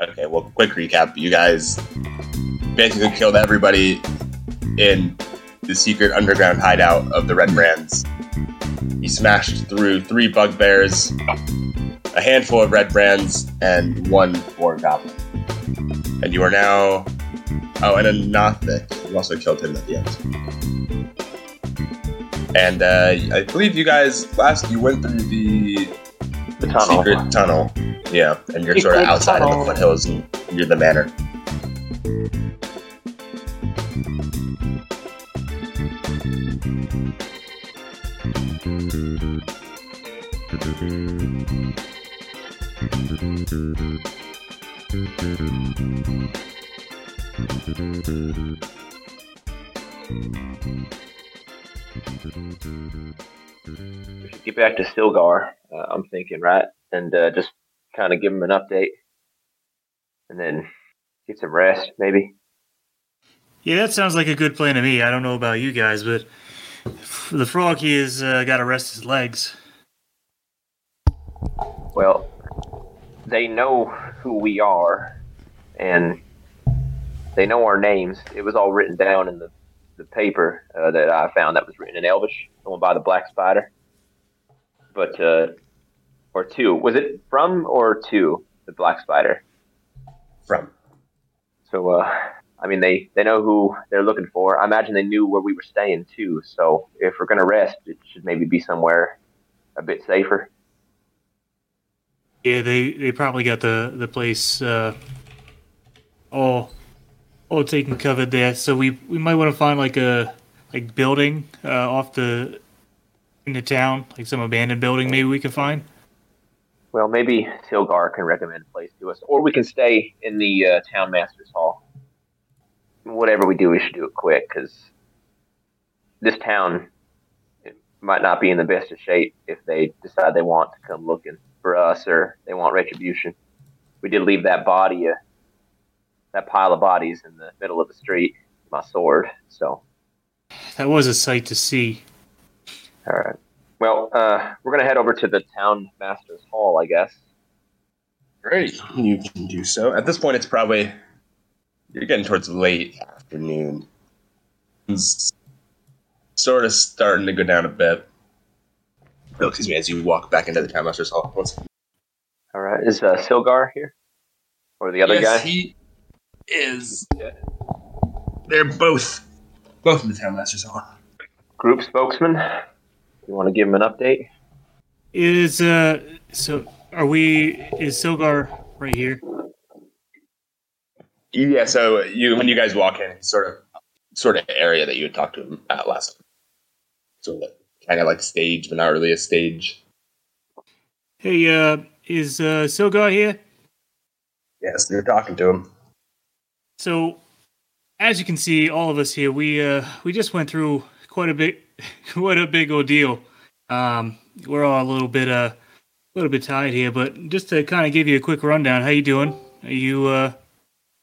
Okay, well, quick recap. You guys basically killed everybody in the secret underground hideout of the Red Brands. You smashed through three bugbears, a handful of Red Brands, and one four goblin. And you are now. Oh, and a Nothic. You also killed him at the end. And uh, I believe you guys last you went through the The tunnel. secret tunnel. Yeah, and you're sort of clicked outside of the foothills and you're the manor. We should get back to Silgar. Uh, I'm thinking, right, and uh, just kind of give him an update, and then get some rest, maybe. Yeah, that sounds like a good plan to me. I don't know about you guys, but the frog he has uh, got to rest his legs. Well, they know who we are, and they know our names. It was all written down in the, the paper uh, that I found that was written in Elvish, the one by the Black Spider. But, uh, or two. Was it from or to the Black Spider? From. So, uh, I mean, they, they know who they're looking for. I imagine they knew where we were staying, too. So, if we're going to rest, it should maybe be somewhere a bit safer. Yeah, they, they probably got the the place uh, all all taken covered there. So we we might want to find like a like building uh, off the in the town, like some abandoned building. Maybe we can find. Well, maybe Silgar can recommend a place to us, or we can stay in the uh, town master's hall. Whatever we do, we should do it quick because this town it might not be in the best of shape if they decide they want to come looking for us or they want retribution. We did leave that body, uh, that pile of bodies in the middle of the street, my sword. So, That was a sight to see. all right. Well, uh, we're gonna head over to the town master's hall, I guess. Great, you can do so. At this point, it's probably you're getting towards late afternoon. It's sort of starting to go down a bit. Oh, excuse me, as you walk back into the town master's hall. Once All right. Is uh, Silgar here, or the other yes, guy? he is. They're both both in the town master's hall. group spokesman. You want to give him an update? Is uh so are we is Silgar right here? Yeah, so you when you guys walk in, sort of sort of area that you had talked to him at last time. Sort of kind of like stage, but not really a stage. Hey, uh is uh Silgar here? Yes, you're talking to him. So as you can see, all of us here, we uh we just went through quite a bit quite a big ordeal. Um we're all a little bit uh a little bit tired here, but just to kind of give you a quick rundown, how you doing? Are you uh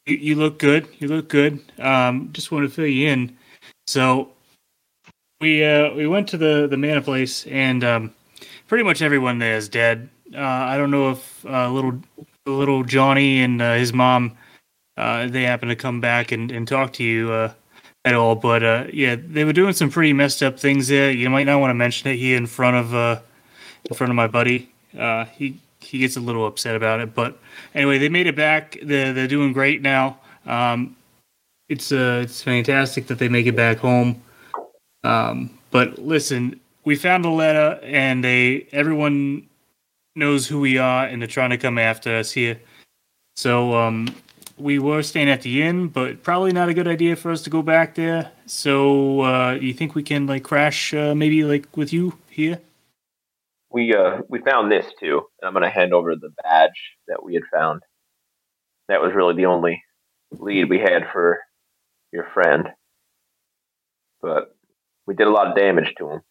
you, you look good. You look good. Um just want to fill you in. So we uh we went to the the mana place and um pretty much everyone there is dead. Uh I don't know if uh little little Johnny and uh, his mom uh, they happen to come back and, and talk to you uh, at all. But uh, yeah, they were doing some pretty messed up things there. You might not want to mention it here in front of uh, in front of my buddy. Uh, he he gets a little upset about it. But anyway, they made it back. They're they're doing great now. Um, it's uh it's fantastic that they make it back home. Um, but listen, we found a letter, and they everyone knows who we are, and they're trying to come after us here. So um, we were staying at the inn, but probably not a good idea for us to go back there. So uh, you think we can like crash uh, maybe like with you here? We uh we found this too, and I'm gonna hand over the badge that we had found. That was really the only lead we had for your friend, but we did a lot of damage to him.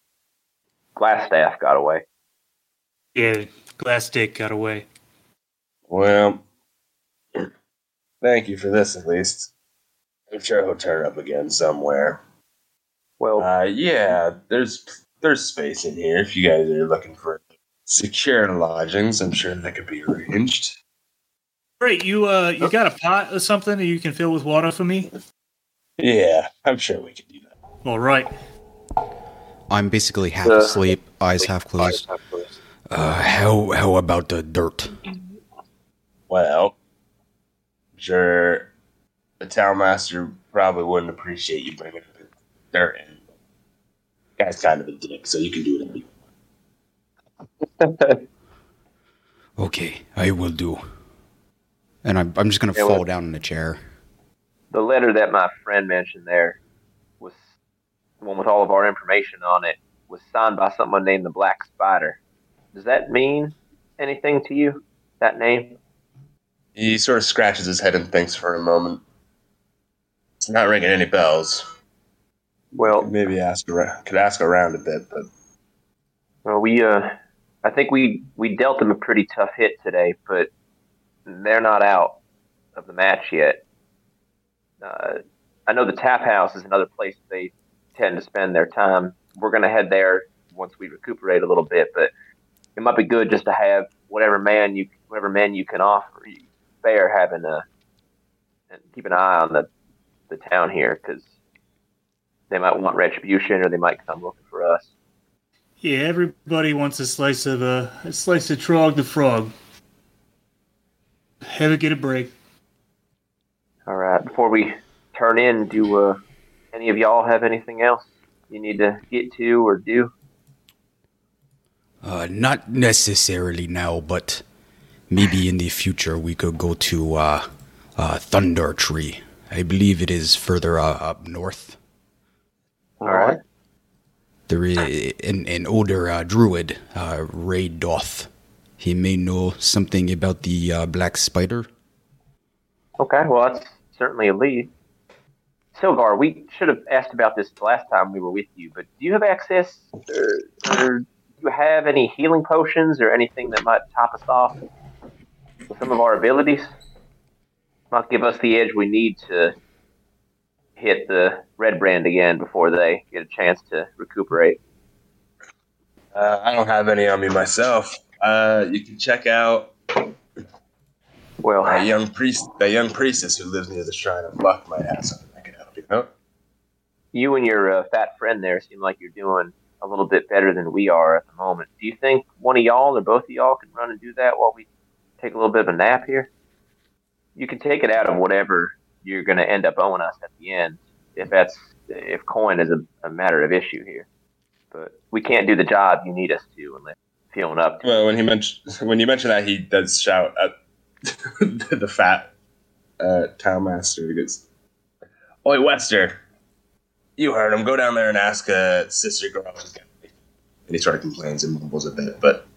Glasstaff got away. Yeah, glass stick got away. Well, thank you for this at least. I'm sure he'll turn up again somewhere. Well, Uh, yeah, there's there's space in here if you guys are looking for secure lodgings. I'm sure that could be arranged. Great, you uh, you got a pot or something that you can fill with water for me? Yeah, I'm sure we can do that. All right. I'm basically half Uh, asleep, eyes half closed. Uh, how how about the dirt? Well, I'm sure the town master probably wouldn't appreciate you bringing the dirt in. Guy's kind of a dick, so you can do it. Okay, I will do. And I'm I'm just gonna Yeah, fall well- down in the chair. the letter that my friend mentioned there was the one with all of our information on it was signed by someone named the Black Spider. Does that mean anything to you? That name? He sort of scratches his head and thinks for a moment. It's not ringing any bells. Well, Maybe ask around, could ask around a bit, but well, we uh, I think we we dealt them a pretty tough hit today, but they're not out of the match yet. Uh, I know the Tap House is another place they tend to spend their time. We're going to head there once we recuperate a little bit, but it might be good just to have whatever man you whatever man you can offer you spare having a keep an eye on the the town here because they might want retribution or they might come looking for us. Yeah, everybody wants a slice of uh, a slice of Trog the Frog. Have it get a break. All right. Before we turn in, do uh, any of y'all have anything else you need to get to or do? Uh, not necessarily now, but maybe in the future we could go to uh, uh, Thundertree. I believe it is further uh, up north. All right. There is an, an older uh, druid, uh, Reidoth. He may know something about the uh, black spider. Okay. Well, that's certainly a lead. Silgar, we should have asked about this the last time we were with you, but do you have access or, or do you have any healing potions or anything that might top us off some of our abilities? Might give us the edge we need to hit the red brand again before they get a chance to recuperate. uh, I don't have any on me myself. Uh, you can check out Well, that young priest, that young priestess who lives near the shrine of luck. Might have something I can help you. know? you and your uh, fat friend there seem like you're doing a little bit better than we are at the moment. Do you think one of y'all or both of y'all can run and do that while we take a little bit of a nap here? You can take it out of whatever you're going to end up owing us at the end, if that's if coin is a, a matter of issue here. But we can't do the job you need us to unless feeling up. Well, when he mentioned when you mentioned that, he does shout at the fat uh, town master. He goes, "Oi, Wester, you heard him. Go down there and ask uh, Sister Girl." And he sort of complains and mumbles a bit, but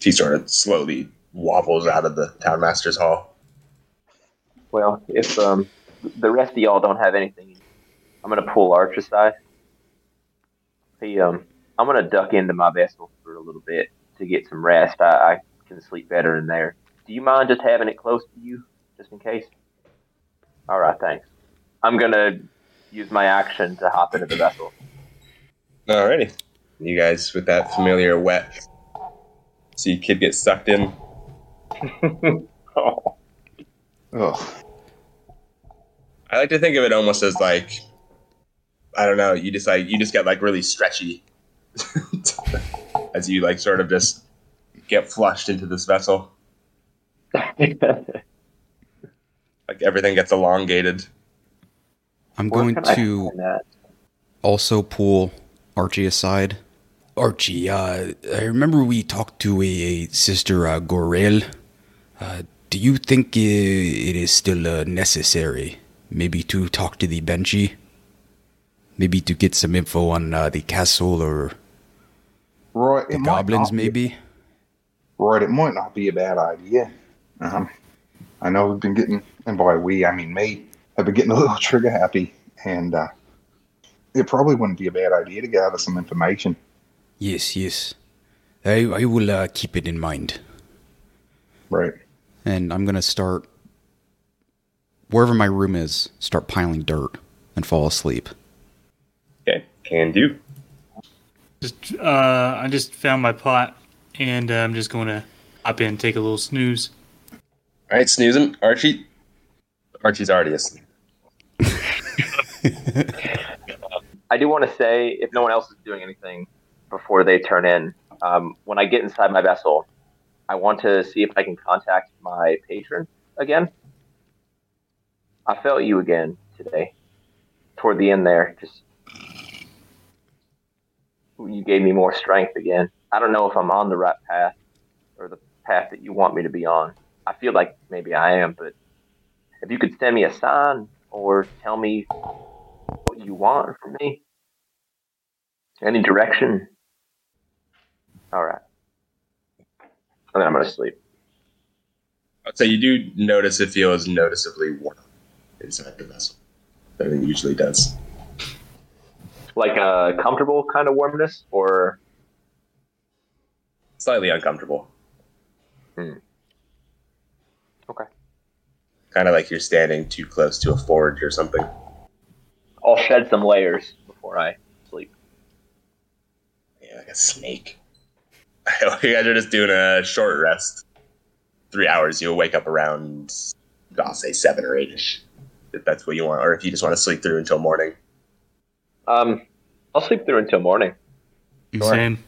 he sort of slowly wobbles out of the town master's hall. Well, if um, the rest of y'all don't have anything, I'm gonna pull Arch aside. He, um, I'm gonna duck into my vessel for a little bit to get some rest. I, I can sleep better in there. Do you mind just having it close to you, just in case? All right, thanks. I'm gonna use my action to hop into the vessel. Alrighty, you guys with that familiar wet. See, kid get sucked in. Oh. Ugh. I like to think of it almost as like I don't know, you just like you just get like really stretchy as you like sort of just get flushed into this vessel. Like everything gets elongated. I'm Where going to also pull Archie aside. Archie, uh, I remember we talked to a, a sister uh, Gorel. Uh, do you think i it is still uh, necessary, maybe to talk to the banshee? Maybe to get some info on uh, the castle or Right. the goblins, be- maybe? Right. It might not be a bad idea. Um, I know we've been getting, and by we, I mean me, have been getting a little trigger happy, and uh, it probably wouldn't be a bad idea to gather some information. Yes, yes. I, I will uh, keep it in mind. Right. And I'm going to start, wherever my room is, start piling dirt and fall asleep. Okay, can do. Just, uh, I just found my pot, and uh, I'm just going to hop in, and take a little snooze. All right, snoozing. Archie. Archie's already asleep. I do want to say, if no one else is doing anything before they turn in, um, when I get inside my vessel, I want to see if I can contact my patron again. I felt you again today. Toward the end there, just you gave me more strength again. I don't know if I'm on the right path or the path that you want me to be on. I feel like maybe I am, but if you could send me a sign or tell me what you want from me, any direction. All right. And then I'm going to sleep. I'd say you do notice it feels noticeably warm inside the vessel than it usually does. Like a comfortable kind of warmness, or Slightly uncomfortable. Hmm. Okay. Kind of like you're standing too close to a forge or something. I'll shed some layers before I sleep. Yeah, like a snake. you guys are just doing a short rest. Three hours. You'll wake up around, I'll say seven or eight ish. If that's what you want, or if you just want to sleep through until morning. Um, I'll sleep through until morning. Sure. Same.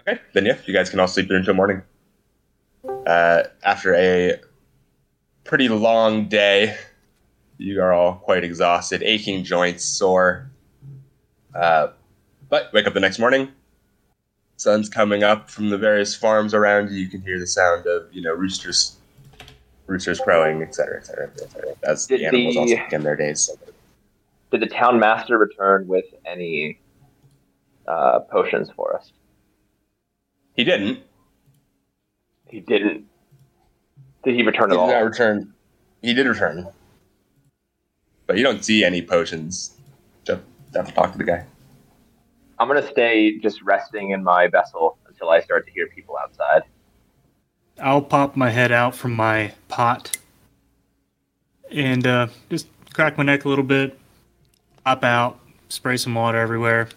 Okay, then yeah, you guys can all sleep through until morning. Uh, after a pretty long day, you are all quite exhausted, aching joints, sore. Uh, but wake up the next morning. Sun's coming up from the various farms around you. You can hear the sound of you know roosters, roosters crowing, etc., etc., etc. As the Did animals the- also begin their days. Did the town master return with any uh, potions for us? He didn't. He didn't. Did he return He at did all? not return. He did return, but you don't see any potions. Just have to talk to the guy. I'm gonna stay just resting in my vessel until I start to hear people outside. I'll pop my head out from my pot and uh, just crack my neck a little bit, pop out, spray some water everywhere,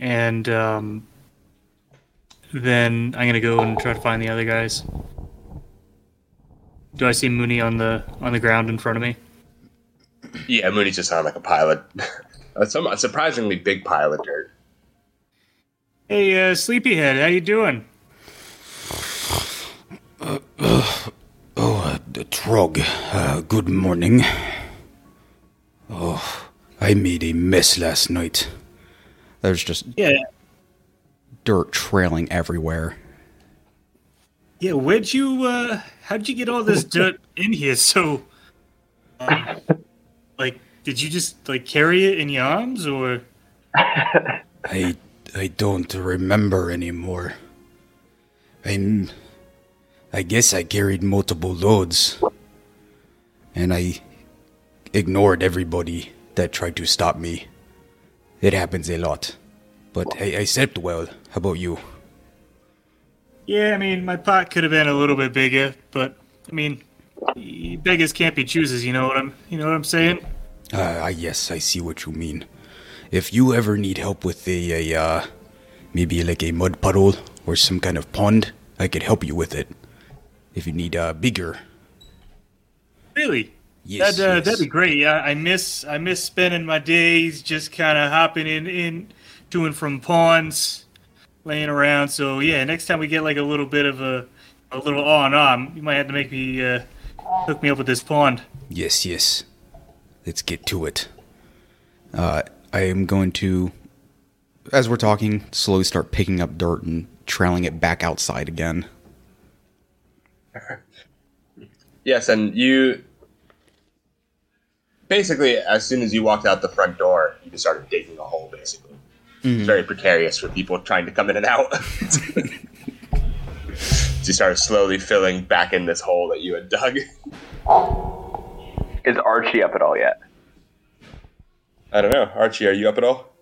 and um, then I'm gonna go and try to find the other guys. Do I see Mooney on the on the ground in front of me? Yeah, Mooney's just on like a pile of a some- a surprisingly big pile of dirt. Hey, uh, Sleepyhead, how you doing? Oh, uh, Trog, uh, good morning. Oh, I made a mess last night. There's just Yeah, dirt trailing everywhere. yeah. Where'd you? Uh, how'd you get all this dirt in here? So, um, like, did you just like carry it in your arms, or? I I don't remember anymore. I'm I guess I carried multiple loads. And I ignored everybody that tried to stop me. It happens a lot. But I, I slept well. How about you? Yeah, I mean, my pot could have been a little bit bigger, but I mean, beggars can't be choosers. You know what I'm, you know what I'm saying? Ah, uh, yes, I see what you mean. If you ever need help with a, a uh, maybe like a mud puddle or some kind of pond, I could help you with it. If you need uh, bigger, Really? yes, That, uh, yes. That'd be great. Yeah, I miss I miss spending my days just kind of hopping in in to and from ponds, laying around. So yeah, next time we get like a little bit of a a little on on, you might have to make me uh, hook me up with this pond. Yes, yes. Let's get to it. Uh, I am going to, as we're talking, slowly start picking up dirt and trailing it back outside again. Yes, and you basically, as soon as you walked out the front door, you just started digging a hole. Basically, it's very precarious for people trying to come in and out. so you started slowly filling back in this hole that you had dug. Is Archie up at all yet? I don't know, Archie, are you up at all?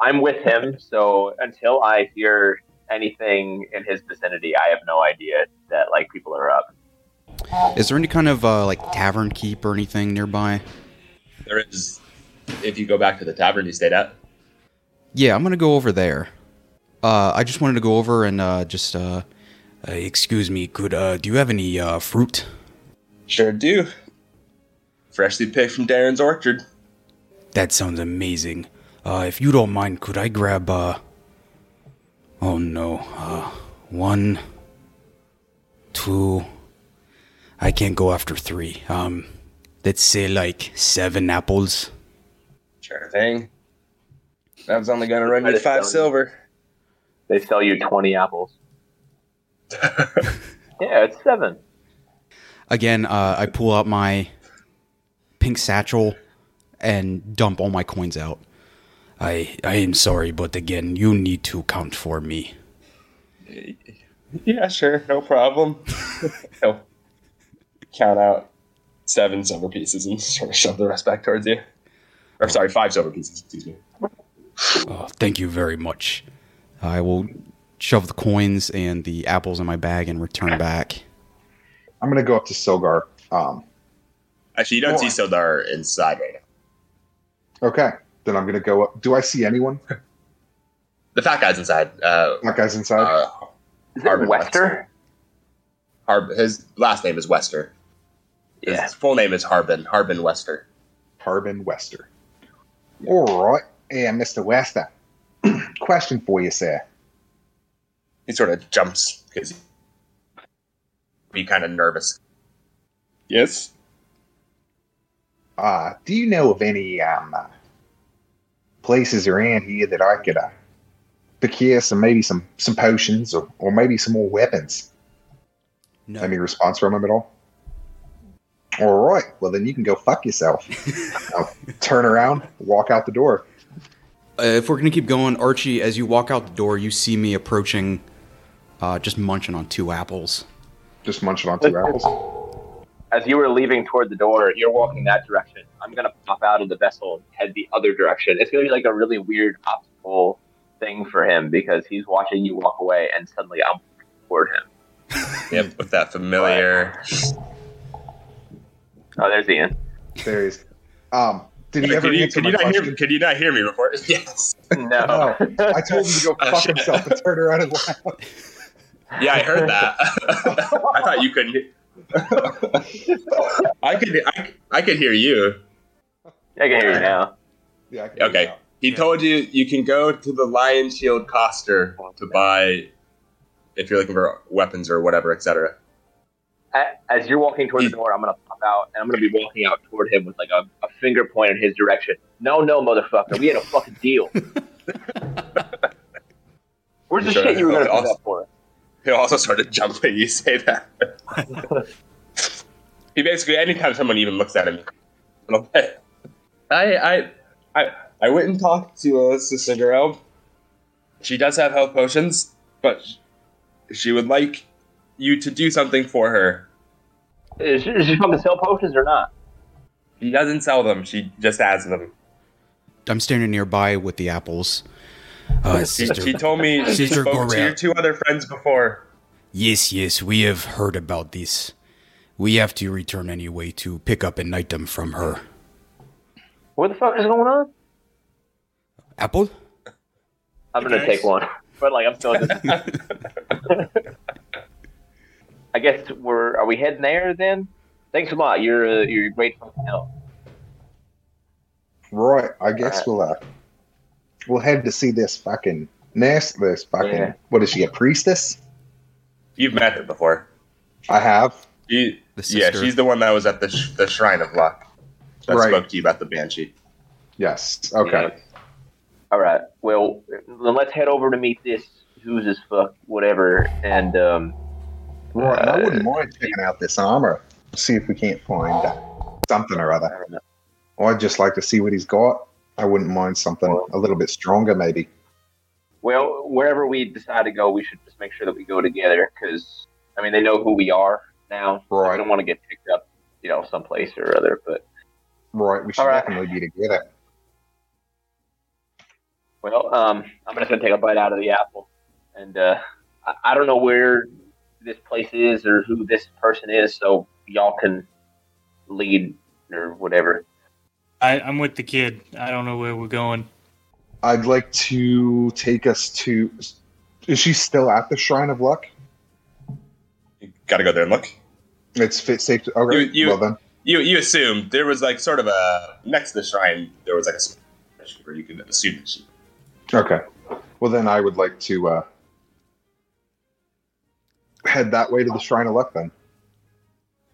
I'm with him, so until I hear anything in his vicinity, I have no idea that like people are up. Is there any kind of uh, like tavern keep or anything nearby? There is. If you go back to the tavern you stayed at, Yeah, I'm gonna go over there. Uh, I just wanted to go over and uh, just uh, Uh, excuse me, could uh, do you have any uh, fruit? Sure do. Freshly picked from Daran's orchard. That sounds amazing. Uh, if you don't mind, could I grab uh? Oh no. Uh, one, two. I can't go after three. Um, let's say like seven apples. Sure thing. That was only gonna run you five done. silver. They sell you 20 apples. Yeah, it's seven. Again, uh, I pull out my pink satchel and dump all my coins out. I I am sorry, but again, you need to count for me. Yeah, sure, no problem. He'll count out seven silver pieces and sort of shove the rest back towards you. Or sorry, five silver pieces. Excuse me. Oh, thank you very much. I will shove the coins and the apples in my bag and return back. I'm gonna go up to Silgar. Um, Actually, you don't see Four. Sildar inside right now. okay, then I'm gonna go up. Do I see anyone? The fat guy's inside. Uh, That guy's inside. uh, Is it Harbin Wester? Harb- his last name is Wester. His Yeah. full name is Harbin. Harbin Wester. Harbin Wester. All right, yeah, Mr. Wester. Question for you, sir. He sort of jumps because be kind of nervous. Yes. Uh, do you know of any um, uh, places around here that I could uh, procure some maybe some some potions or, or maybe some more weapons? No. Any response from him at all? All right, well then you can go fuck yourself. Turn around, walk out the door. Uh, if we're gonna keep going, Archie, as you walk out the door, you see me approaching, uh, just munching on two apples. Just munching on two apples. As you were leaving toward the door, you're walking that direction. I'm gonna pop out of the vessel and head the other direction. It's gonna be like a really weird obstacle thing for him because he's watching you walk away, and suddenly I'm toward him. Yep. With that familiar. Oh, there's Ian. There he is. Um, did he Could ever you, answer could you not hear? question? Could you not hear me before? Yes. No. No, I told him to go Oh, fuck shit. himself and turn around and laugh. Yeah, I heard that. I thought you couldn't. Hear- I could. I, I could hear you. I can hear you now. Yeah, I Okay. now. He Yeah. told you you can go to the Lionshield Coster to buy if you're looking for weapons or whatever, etc. As you're walking toward the door, I'm gonna pop out, and I'm gonna be walking out toward him with like a, a finger point in his direction. No, no, motherfucker, we had a fucking deal. Where's the Sure. shit you were gonna pick up for us? He'll also sort of jump when you say that. he basically, anytime someone even looks at him, a little bit. I, I, I, I went and talked to uh, Sister Gerald. She does have health potions, but she would like you to do something for her. Is, is she going to sell potions or not? She doesn't sell them; she just has them. I'm standing nearby with the apples. Uh, She, sister, she told me she Sister spoke to your two other friends before. yes, yes, we have heard about this. We have to return anyway to pick up an item from her. What the fuck is going on? Apple? I'm gonna guys? take one, but like I'm still. I guess we're. Are we heading there then? Thanks a lot. You're uh, you're a great fucking help. Right, I guess Alright. we'll uh, we'll head to see this fucking nest. This fucking Yeah. what is she? A priestess? You've met her before. I have. She, yeah, she's the one that was at the sh- the Shrine of Luck. That Right. spoke to you about the banshee. Yes. Okay. Yeah. All right. Well, then let's head over to meet this who's as fuck whatever, and um, Right. and I Uh, wouldn't mind checking out this armor. See if we can't find uh, something or other. don't. I'd just like to see what he's got. I wouldn't mind something a little bit stronger, maybe. Well, wherever we decide to go, we should just make sure that we go together because I mean they know who we are now. Right. I don't want to get picked up, you know, someplace or other. But Right. We should right. definitely be together. well, um, I'm just gonna take a bite out of the apple, and uh, I, I don't know where this place is or who this person is, so y'all can lead or whatever. I, I'm with the kid. I don't know where we're going. I'd like to take us to. Is she still at the Shrine of Luck? You got to go there and look. It's fit safe. To, okay. You- you- well then, You you assumed there was like sort of a next to the shrine there was like a small where you could assume that she. okay. Well then, I would like to uh, head that way to the shrine of luck. Then.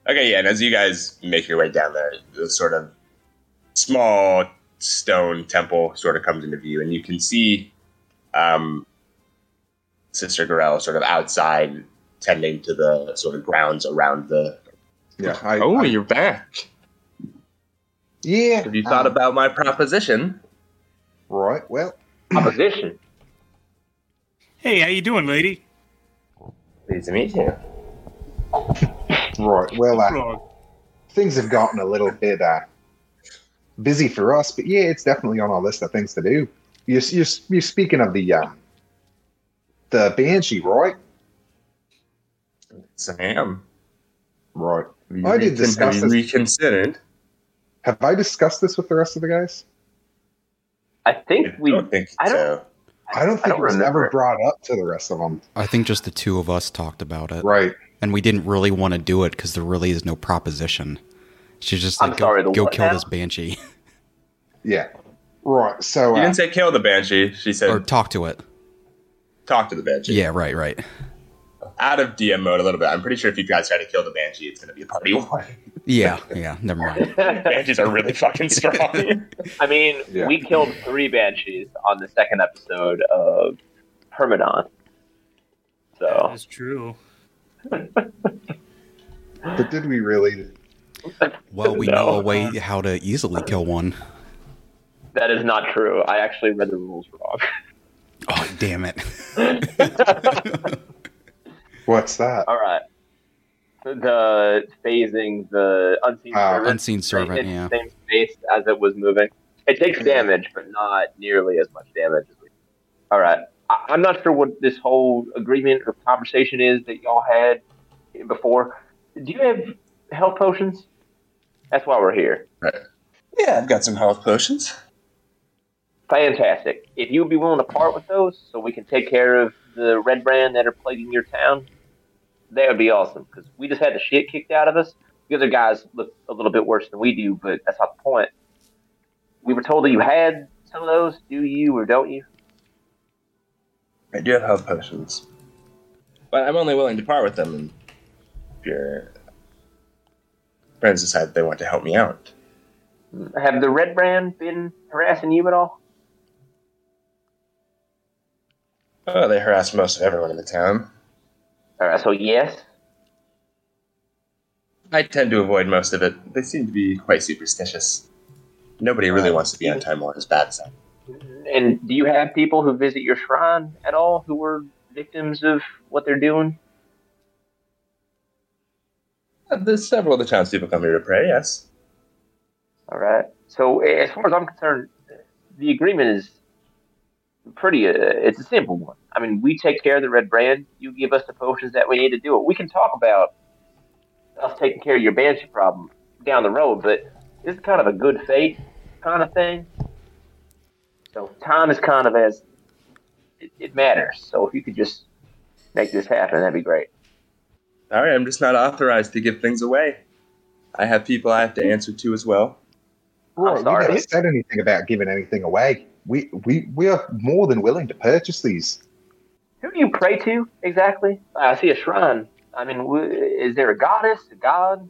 Okay, yeah, and as you guys make your way down there, the sort of small stone temple sort of comes into view, and you can see um, Sister Gorell sort of outside tending to the sort of grounds around the. Yeah. I, oh, I- you're back. yeah. Have you thought um, about my proposition? Right. Well, Opposition. Hey, how you doing, lady? Pleased to meet you. right. Well, uh, things have gotten a little bit uh, busy for us, but yeah, it's definitely on our list of things to do. You're, you're, you're speaking of the um, the banshee, right? Sam, Right. have you, I did recon- discuss have you this. reconsidered? Have I discussed this with the rest of the guys? I think we. I don't think I don't- so. I don't think I don't it was remember. ever brought up to the rest of them. I think just the two of us talked about it, Right. and we didn't really want to do it because there really is no proposition. She's just I'm like, sorry, go, go kill now? this banshee Yeah. Right. So She uh, didn't say kill the banshee. She said or talk to it. talk to the banshee. Yeah, right, right. Out of DM mode a little bit. I'm pretty sure if you guys try to kill the banshee, it's going to be a party war. Yeah, yeah. Never mind. Banshees are really fucking strong. I mean, Yeah. we killed three banshees on the second episode of Hermodon. So That's true. but did we really? Well, we No. know a way how to easily kill one. that is not true. I actually read the rules wrong. Oh, damn it. What's that? All right. The phasing the unseen Ah, servant, Unseen servant, in yeah. the same space as it was moving. It takes damage, but not nearly as much damage as we. All right. I, I'm not sure what this whole agreement or conversation is that y'all had before. Do you have health potions? That's why we're here. Right. yeah, I've got some health potions. Fantastic. If you would be willing to part with those so we can take care of the red brand that are plaguing your town, that would be awesome. Because we just had the shit kicked out of us. The other guys look a little bit worse than we do, but that's not the point. We were told that you had some of those. Do you or don't you? I do have health potions. But I'm only willing to part with them if your friends decide they want to help me out. Have the red brand been harassing you at all? Oh, they harass most of everyone in the town. All right, so yes. I tend to avoid most of it. They seem to be quite superstitious. Nobody really wants to be on mm-hmm. Tymora's bad side. And do you have people who visit your shrine at all who were victims of what they're doing? There's several other the townspeople come here to pray, yes. All right. So as far as I'm concerned, the agreement is pretty. Uh, it's a simple one. I mean, we take care of the red brand. You give us the potions that we need to do it. We can talk about us taking care of your banshee problem down the road, but this is kind of a good faith kind of thing. So time is kind of as it, it matters. So if you could just make this happen, that'd be great. All right, I'm just not authorized to give things away. I have people I have to answer to as well. Right, sorry. We never said anything about giving anything away. We we we are more than willing to purchase these. Who do you pray to exactly? I see a shrine. I mean, is there a goddess, a god,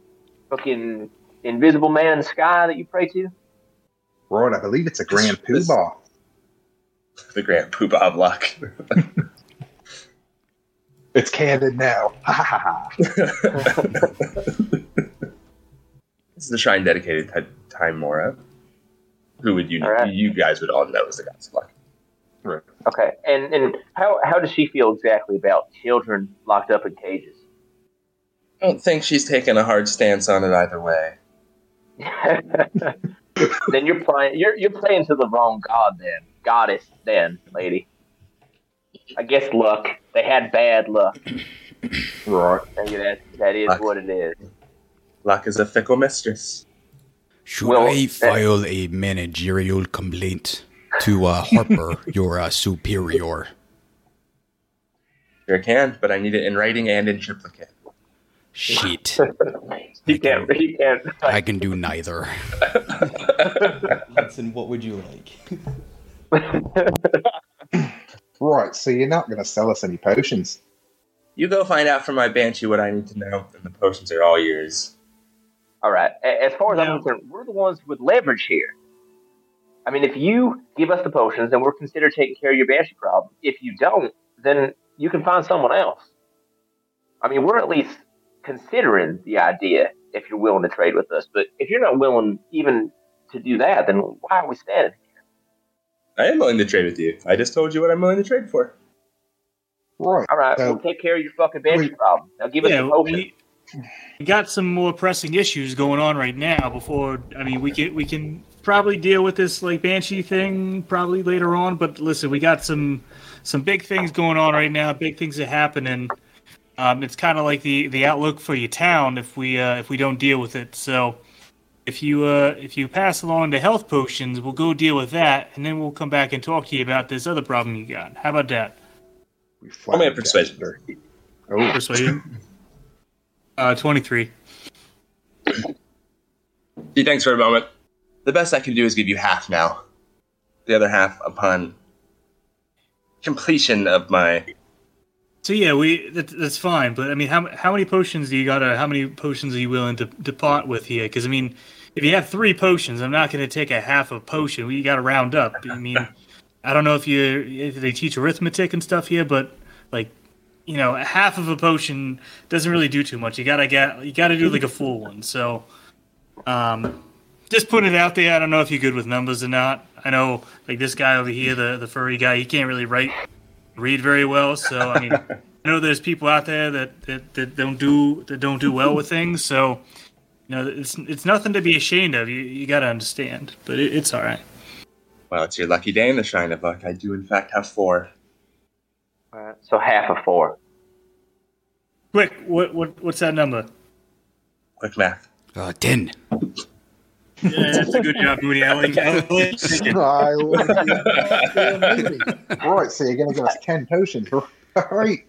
fucking invisible man in the sky that you pray to? Right, I believe it's a grand This- poobah. The Grand Poobah of Luck. It's canon now. Ha ha ha. this is the shrine dedicated to Tymora. Who would you All right. you guys would all know as the gods of luck. Right. Okay, and and how how does she feel exactly about children locked up in cages? I don't think she's taken a hard stance on it either way. then you're playing you're you're playing to the wrong god then goddess then lady. I guess luck. They had bad luck. Right. Maybe that that is Luck. what it is. Luck is a fickle mistress. Should Well, I uh, file a managerial complaint to uh, Harper, your uh, superior? Sure can, but I need it in writing and in triplicate. Shit. He can't. He can't. I can do neither. Hudson, what would you like? Right, so you're not going to sell us any potions. You go find out from my banshee what I need to know, and the potions are all yours. All right. As far as No. I'm concerned, we're the ones with leverage here. I mean, if you give us the potions, then we're considered taking care of your banshee problem. If you don't, then you can find someone else. I mean, we're at least considering the idea if you're willing to trade with us. But if you're not willing even to do that, then why are we standing here? I am willing to trade with you. I just told you what I'm willing to trade for. Right. All right, So- we'll take care of your fucking banshee Wait. problem. Now give us Yeah, the potion. we, we got some more pressing issues going on right now. Before I mean, we can we can probably deal with this like banshee thing probably later on. But listen, we got some some big things going on right now. Big things are happening. Um, it's kind of like the the outlook for your town if we uh, if we don't deal with it. So if you uh, if you pass along the health potions, we'll go deal with that, and then we'll come back and talk to you about this other problem you got. How about that? We I'm gonna flattened persuasion. Oh, Persuasion. uh, twenty three. Gee, thanks for a moment. The best I can do is give you half now. The other half upon completion of my. So yeah, we that, that's fine. But I mean, how how many potions do you got? to How many potions are you willing to, to part with here? Because I mean, if you have three potions, I'm not going to take a half a potion. We got to round up. I mean, I don't know if you if they teach arithmetic and stuff here, but like, you know, a half of a potion doesn't really do too much. You gotta get you got to do like a full one. So, um, just put it out there. I don't know if you're good with numbers or not. I know like this guy over here, the the furry guy, he can't really write read very well. So I mean, I know there's people out there that, that, that don't do that don't do well with things. So know, it's it's nothing to be ashamed of. You you got to understand, but it, it's all right. Well, it's your lucky day in the Shrine of Luck. I do, in fact, have four. All right, so half of four. Quick, what what what's that number? Quick math. Uh, ten. Yeah, that's a good job, Moody. I like, I like thinking. I like it. Right, so you're going to give us 10 potions. Right.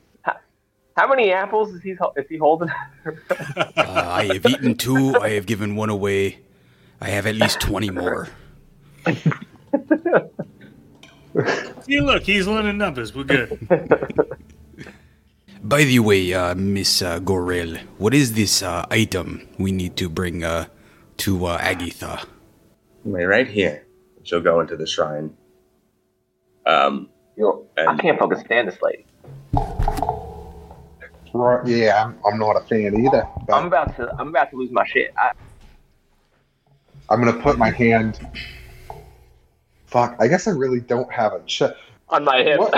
How many apples is he is he holding? Uh, I have eaten two. I have given one away. I have at least twenty more. See, look, he's learning numbers. We're good. By the way, uh, Miss uh, Gorel, what is this uh, item we need to bring uh, to uh, Agatha? Lay right here. She'll go into the shrine. Um, Yo, I can't fucking stand this lady. Right. Yeah, I'm, I'm not a fan either. But I'm about to I'm about to lose my shit. I, I'm going to put my hand. Fuck, I guess I really don't have a chest. on my hip. What,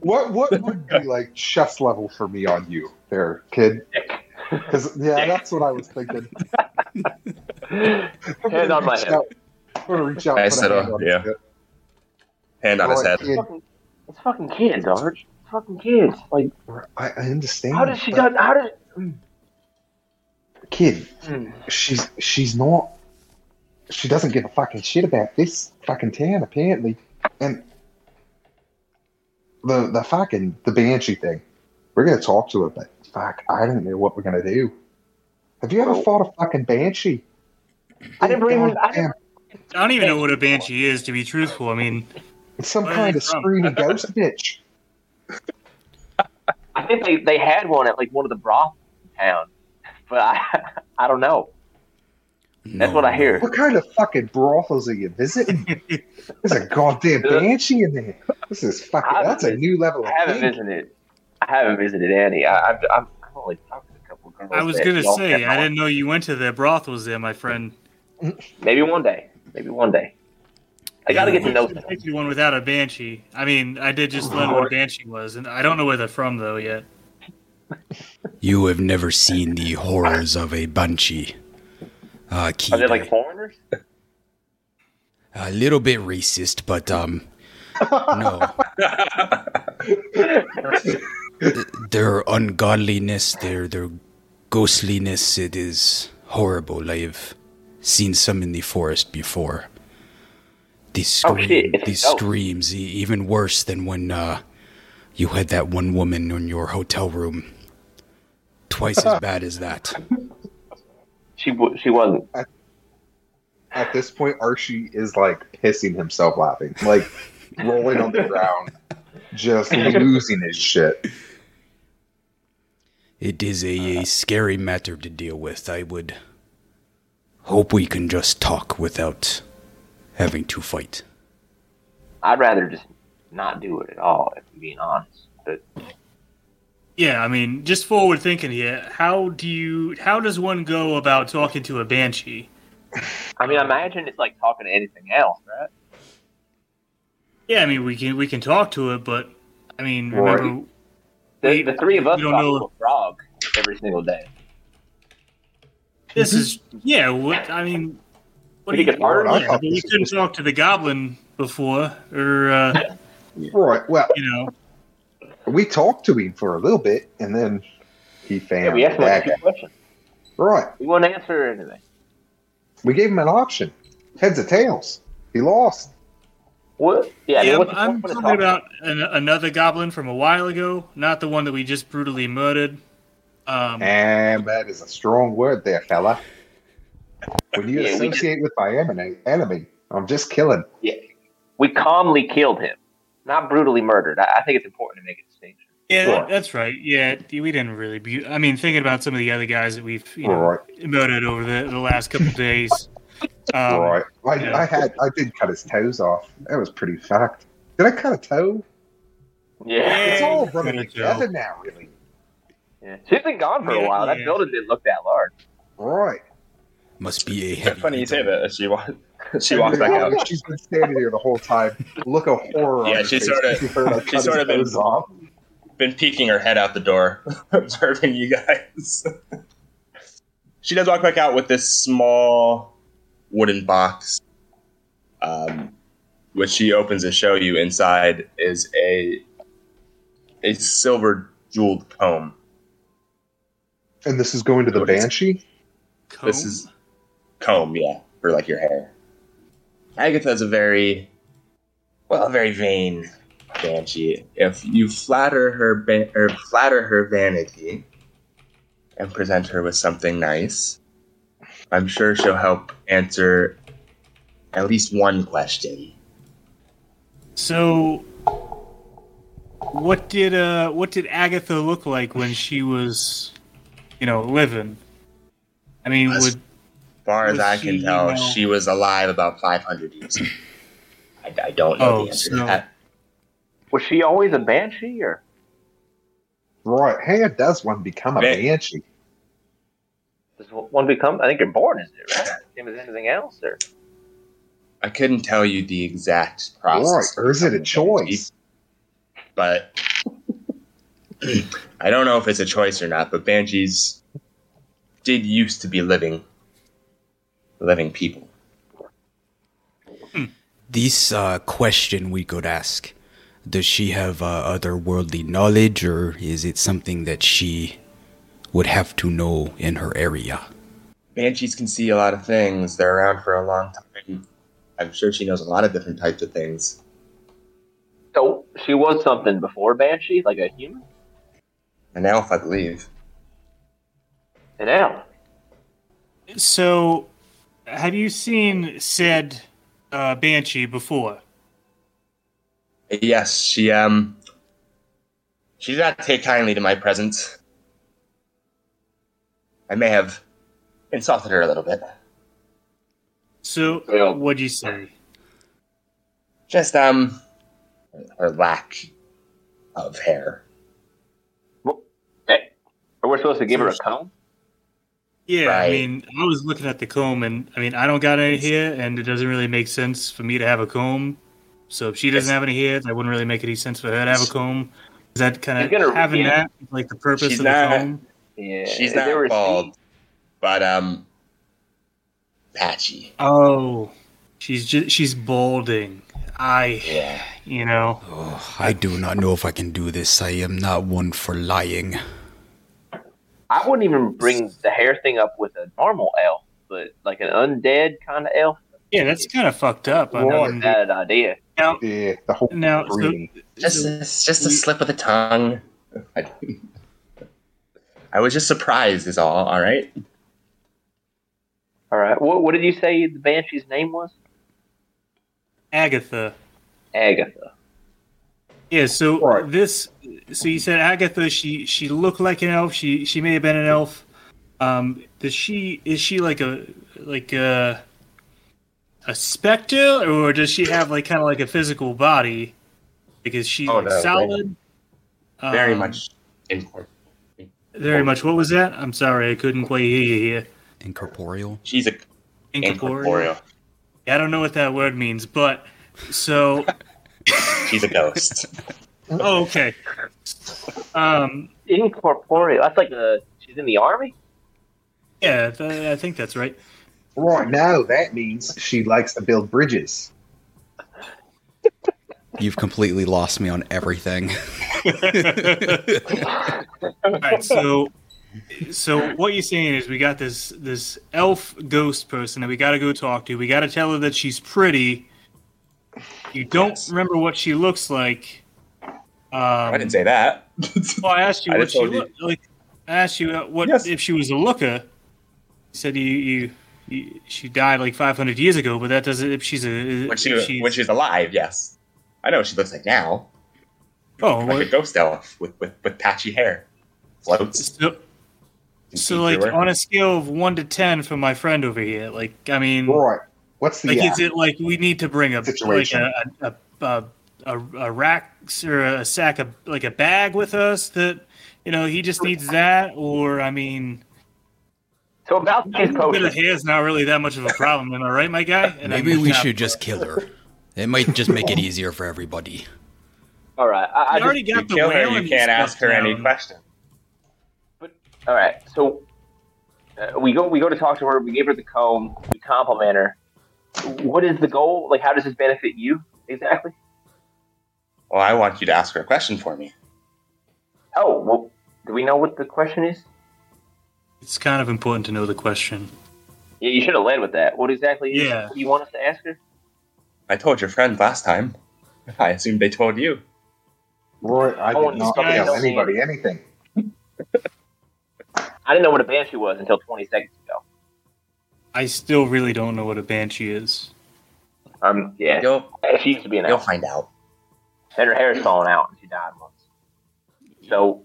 what, what would be like chest level for me on you there, kid? Because, yeah, that's what I was thinking. Hand on my Reach hip. out- I'm going to reach out I and put a said, hand on yeah. hand on his head. kid, Fucking, it's fucking kids, Arch. It's fucking kids. Like, I, I understand. how did she but done? How did? Mm, Kid, mm. she's she's not she doesn't give a fucking shit about this fucking town apparently and the the fucking the banshee thing we're gonna talk to her but fuck i don't know what we're gonna do have you ever fought a fucking banshee I didn't bring. I didn't, I don't even know what a banshee is, to be truthful. I mean, it's some kind of from? screaming ghost bitch I think they, they had one at like one of the brothels in town, but I I don't know. That's what I hear. what kind of fucking brothels are you visiting there's a goddamn banshee in there this is fucking I haven't that's a new level of I haven't kink. visited. I haven't visited any. I, I've, I've I've only talked to a couple of girls. I was gonna say, I didn't know you went to the brothels there, my friend. Maybe one day. Maybe one day. I got to get to know them. Particularly one without a banshee. I mean, I did just learn what a banshee was, and I don't know where they're from though yet. You have never seen the horrors of a banshee. Uh, Are they like foreigners? a little bit racist, but um, no. their ungodliness, their their ghostliness, it is horrible. I've seen some in the forest before. These Oh, scream, shit, these screams, e- even worse than when uh, you had that one woman in your hotel room twice as bad as that. She w- she wasn't. At this point, Archie is like pissing himself laughing, like rolling on the ground, just losing his shit. It is a, a scary matter to deal with. I would hope we can just talk without having to fight. I'd rather just not do it at all, if I'm being honest. But Yeah, I mean, just forward thinking here. How do you? How does one go about talking to a banshee? I mean, I imagine it's like talking to anything else, right? Yeah, I mean, we can we can talk to it, but I mean, Right. remember, The, We- the three of us don't talk know- to a frog every single day. this is yeah. What I mean, what do Think you? it's hard? I Yeah, thought but we this couldn't talk to the goblin before, or uh, Right. Well, you know, we talked to him for a little bit, and then he Yeah, found we asked him like that two guy. questions. Right. He won't answer anything. We gave him an option: heads or tails. He lost. What? Yeah, I mean, yeah, what's the I'm talking talking? about an, another goblin from a while ago, not the one that we just brutally murdered. Um, And that is a strong word there, fella. When you Yeah, we associate with my enemy, enemy, I'm just killing. Yeah, We calmly killed him, not brutally murdered. I, I think it's important to make a distinction. yeah, Sure. that's right. Yeah, we didn't really. Be, I mean, thinking about some of the other guys that we've you know, Right. murdered over the, the last couple of days. Um, right. I, yeah. I had I did cut his toes off. That was pretty fact. Did I cut a toe? Yeah. It's all you running cut a toe. together now, really. yeah. She's been gone for a Yeah, while. That yeah. building didn't look that large. Right. Must be a It's heavy. funny you say rhythm. that. She walks. She walks back out. She's been standing here the whole time. Look of horror. Yeah, on her she face sorta- when she heard I she cut sorta been- off. Been peeking her head out the door, observing you guys. she does walk back out with this small wooden box, um, which she opens to show you. Inside is a a silver jeweled comb. And this is going to the banshee. comb? This is comb, yeah, for like your hair. Agatha's a very, well, very vain banshee. If you flatter her, ba- or flatter her vanity, and present her with something nice, I'm sure she'll help answer at least one question. So, what did uh, what did Agatha look like when she was, you know, living? I mean, As would far as Was I can she, tell, you know- she was alive about 500 years ago. I, I don't know Oh, the answer so- to that. Was she always a banshee, or Right. How does one become a Ban- banshee? does one become? I think you're born as it, right? Same as anything else, or I couldn't tell you the exact Right. process. Or is it a becoming banshee. choice? but I don't know if it's a choice or not. But banshees did used to be living, living people. This uh, question we could ask: Does she have uh, otherworldly knowledge, or is it something that she would have to know in her area? Banshees can see a lot of things. They're around for a long time. I'm sure she knows a lot of different types of things. so she was something before banshee, like a human, An elf, I believe. an elf. so? Have you seen said uh, banshee before? Yes, she um, she did not take kindly to my presence. I may have insulted her a little bit. So, Well- what'd you say? Just um, her lack of hair. Hey, are we supposed to give her a comb? Yeah, I mean, I was looking at the comb, and I mean, I don't got any hair, and it doesn't really make sense for me to have a comb. So if she doesn't It's- have any hair, that wouldn't really make any sense for her to have a comb. Is that kind of gonna- having yeah. that like the purpose She's of the not- comb? Yeah, She's not there bald, seed? but um, patchy. Oh, she's just she's balding. I, Yeah. you know, Oh, I do not know if I can do this. I am not one for lying. I wouldn't even bring the hair thing up with a normal elf, but like an undead kind of elf. yeah, that's kind of fucked up. I Not mean, a bad idea. now, Yeah, the whole now, so. Just, it's just a slip of the tongue. I, I was just surprised, is all. All right. All right. What, what did you say the banshee's name was? Agatha. Agatha. Yeah, so Right. this so you said Agatha, she she looked like an elf. She she may have been an elf. Um does she is she like a like a a specter or does she have like kind of like a physical body? Because she's Oh, like, no, solid. Very Um, much important. Very much. What was that? I'm sorry, I couldn't quite hear you here. Incorporeal. She's a Incorporeal. incorporeal. I don't know what that word means, but so She's a ghost. oh, okay. Um Incorporeal. That's like a. She's in the army. yeah, th- I think that's right. Right now, that means she likes to build bridges. You've completely lost me on everything. All right, so so what you're saying is we got this this elf ghost person that we got to go talk to. We got to tell her that she's pretty. You don't Yes. remember what she looks like. Um, I didn't say that. Well, I asked you I what she looked like. I asked you uh, what Yes. if she was a looker. You said you, you, you she died like 500 years ago, but that doesn't. If she's a when she if she's, when she's alive, yes. I know what she looks like now. oh Like a ghost elf with, with, with patchy hair. Floats. so, so like her. on a scale of one to ten for my friend over here, like I mean. Right. What's the Like, uh, is it like we need to bring a Situation. like a a, a, a, a rack or a sack of like a bag with us that you know he just needs that, or I mean, So about a these little bit of potions. hair is not really that much of a problem. Am I right, my guy? And Maybe we not- should just kill her. It might just make it easier for everybody. All right. I, I I just, already You got the kill her, you can't ask her any down. question. all right. So uh, we go. We go to talk to her. We give her the comb. We compliment her. What is the goal? Like, how does this benefit you exactly? Well, I want you to ask her a question for me. Oh, well, do we know what the question is? It's kind of important to know the question. Yeah, you should have led with that. What exactly is Yeah. what you want us to ask her? I told your friend last time. I assumed they told you. Roy, I Oh, did not guys- tell anybody anything. I didn't know what a banshee was until 20 seconds ago. I still really don't know what a banshee is. Um, yeah, You'll she used to be an you'll elf, find out. and her hair's falling out, and she died once. So,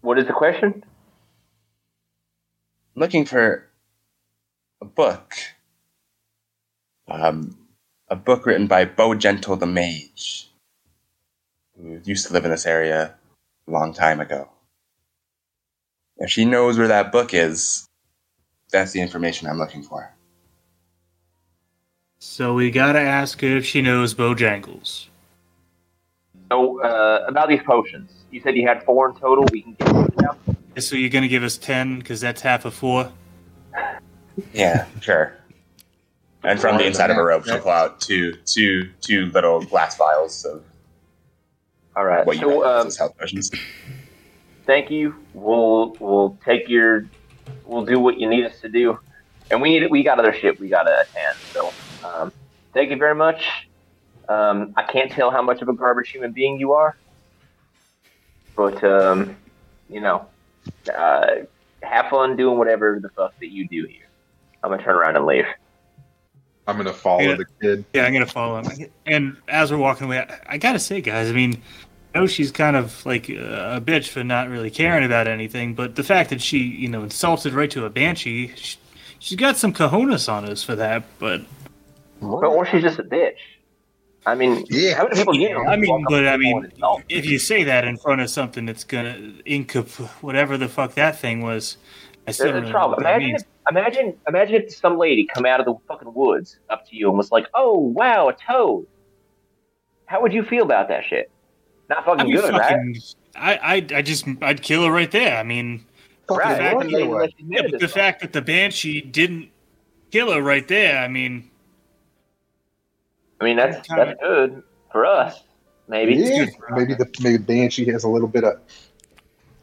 what is the question? I'm looking for a book. Um, a book written by Bowgentle the Mage, who used to live in this area a long time ago. If she knows where that book is, that's the information I'm looking for. So we gotta ask her if she knows Bojangles. So, uh, about these potions, you said you had four in total. We can get them now. So you're gonna give us ten because that's half of four. Yeah, sure. And from the inside of a that, robe, she'll pull out two, two, two little glass vials of All right. what you so, guys um, health potions. thank you. We'll we'll take your we'll do what you need us to do, and we need we got other shit we gotta attend. So, um, thank you very much. Um, I can't tell how much of a garbage human being you are, but um, you know, uh, have fun doing whatever the fuck that you do here. I'm gonna turn around and leave. I'm gonna follow Yeah. the kid. Yeah, I'm gonna follow him. And as we're walking away, I, I gotta say, guys, I mean, I know she's kind of like a bitch for not really caring about anything, but the fact that she, you know, insulted right to a banshee, she, she's got some cojones on us for that. But But or she's just a bitch. I mean, Yeah. how many people get? I mean, but I mean, if you say that in front of something that's gonna ink up whatever the fuck that thing was, I still There's don't a know trouble. Imagine, if, imagine, imagine if some lady come out of the fucking woods up to you and was like, "Oh wow, a toad." How would you feel about that shit? Not fucking I'd be good, right? fucking, I, I, I just, I'd kill her right there. I mean, Fucking Right. fact run Wouldn't they away. Yeah, but the fact that the banshee didn't kill her right there, I mean, I mean, that's Kinda- that's good for us, maybe. Yeah, good for us. maybe the maybe Banshee has a little bit of a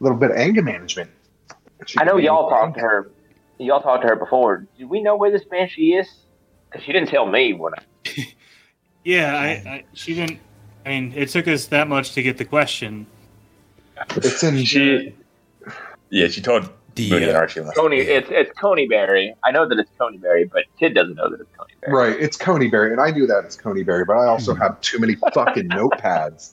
little bit of anger management. She I know y'all talked to her. Y'all talked to her before. Do we know where this banshee is? Because she didn't tell me when. I, yeah, I, I, she didn't. I mean, it took us that much to get the question. It's in She- Yeah, she told The, Mooney and uh, Archie last. Coney, it's it's Conyberry. I know that it's Conyberry, but Kid doesn't know that it's Conyberry. Right, it's Conyberry, and I knew that it's Conyberry, but I also have too many fucking notepads.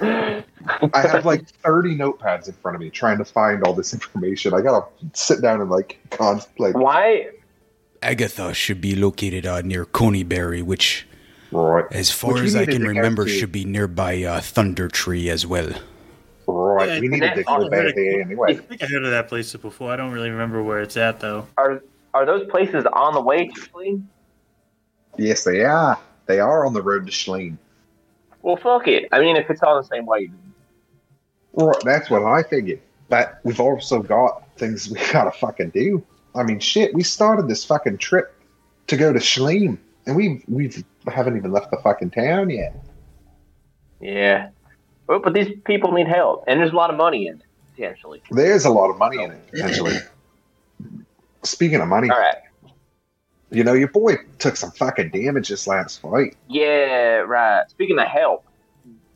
I have like 30 notepads in front of me trying to find all this information. I gotta sit down and like contemplate. Why? Agatha should be located uh, near Conyberry, which, Right, as far Which as I can remember, to. should be nearby uh, Thundertree as well. right. Yeah, we need to that's dig all all bad very day I anyway. think I heard of that place before. I don't really remember where it's at though. Are are those places on the way to Fleeing? Yes, they are. They are on the road to Schleen. Well, fuck it. I mean, if it's all the same way, Right, that's what I figured. But we've also got things we gotta fucking do. I mean, shit, we started this fucking trip to go to Schleen, and we've we've haven't even left the fucking town yet. yeah. But, but these people need help, and there's a lot of money in it potentially. There's a lot of money in it potentially. Speaking of money, All right. you know your boy took some fucking damage this last fight. Yeah, right. Speaking of help,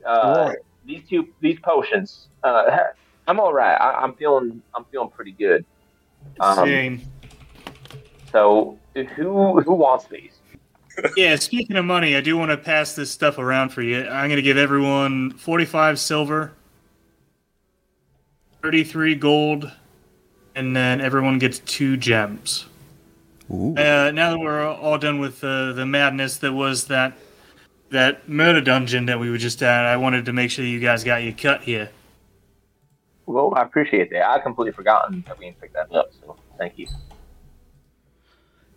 uh, Right. these two these potions. Uh, I'm all right. I, I'm feeling I'm feeling pretty good. Um, Same. So who who wants these? Yeah, speaking of money, I do want to pass this stuff around for you. I'm going to give everyone 45 silver, 33 gold, and then everyone gets two gems. Ooh. Uh, now that we're all done with uh, the madness that was that that murder dungeon that we were just at, I wanted to make sure you guys got your cut here. Well, I appreciate that. I completely forgotten that we didn't pick that up. So thank you.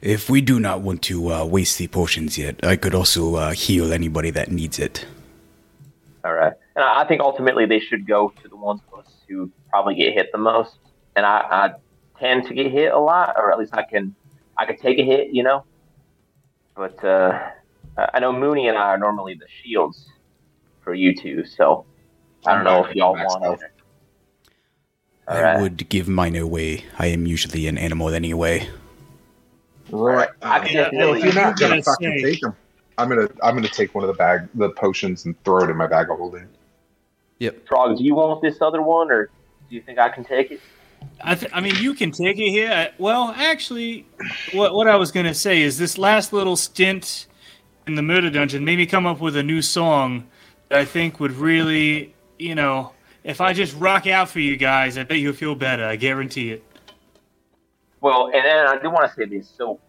If we do not want to uh, waste the potions yet, I could also uh, heal anybody that needs it. All right. And I think ultimately they should go to the ones of us who probably get hit the most. And I, I tend to get hit a lot, or at least I can I can take a hit, you know. But uh, I know Mooney and I are normally the shields for you two, so I don't know if y'all want it. All I right. would give mine away. I am usually an animal anyway. Right. I can Yeah, definitely. Well, if you're not I'm gonna gonna fucking say- take them, I'm gonna I'm gonna take one of the bag the potions and throw it in my bag of holding. Yep. Frog, do you want this other one, or do you think I can take it? I, th- I mean, you can take it here. Well, actually, what what I was gonna say is this last little stint in the murder dungeon made me come up with a new song that I think would really, you know, if I just rock out for you guys, I bet you'll feel better. I guarantee it. Well, and then I do want to say this. So,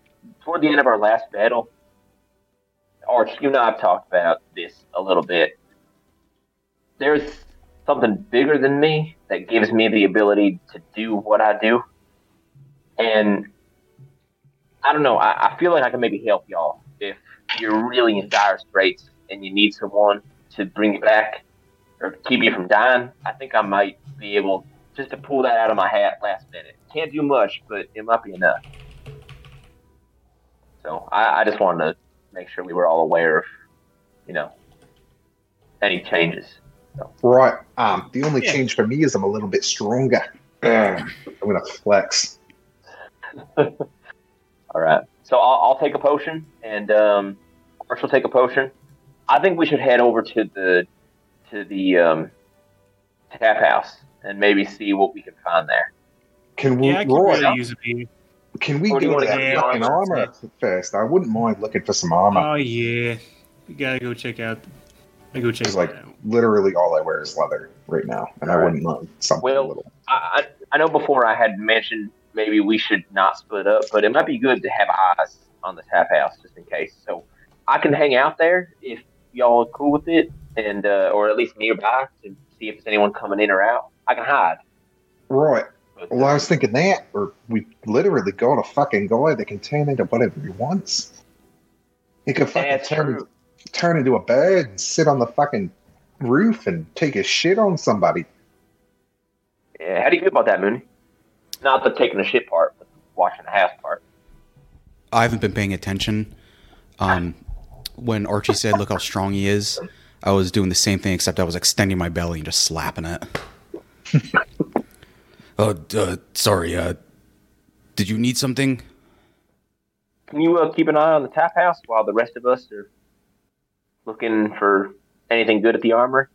toward the end of our last battle, Arch, you and I have talked about this a little bit. There's something bigger than me that gives me the ability to do what I do. And I don't know, I, I feel like I can maybe help y'all if you're really in dire straits and you need someone to bring you back or keep you from dying. I think I might be able just to pull that out of my hat last minute. Can't do much, but it might be enough. So I, I just wanted to make sure we were all aware of, you know, any changes. Right. Um, the only Yeah. change for me is I'm a little bit stronger. I'm gonna flex. All right. So I'll, I'll take a potion, and um, Marshall will take a potion. I think we should head over to the to the um, tap house and maybe see what we can find there. Can we? Yeah, I could Roy, really use a beer. can we Or do you go to wanna that get the armor? armor first? I wouldn't mind looking for some armor. Oh yeah, you gotta go check out. I go check It's like out. literally all I wear is leather right now, and I Alright. wouldn't mind something Well, a little. I, I I know before I had mentioned maybe we should not split up, but it might be good to have eyes on the tap house just in case. So I can hang out there if y'all are cool with it, and uh, or at least nearby to see if there's anyone coming in or out. I can hide. Right. But, Well, I was thinking that, or we literally got a fucking guy that can turn into whatever he wants. He could fucking That's turn, true. turn into a bird and sit on the fucking roof and take a shit on somebody. yeah, how do you feel about that, Mooney? Not the taking the shit part, but the washing the house part. I haven't been paying attention. Um, when Archie said, "Look how strong he is," I was doing the same thing, except I was extending my belly and just slapping it. oh, uh, sorry. Uh, did you need something? Can you uh, keep an eye on the tap house while the rest of us are looking for anything good at the armor?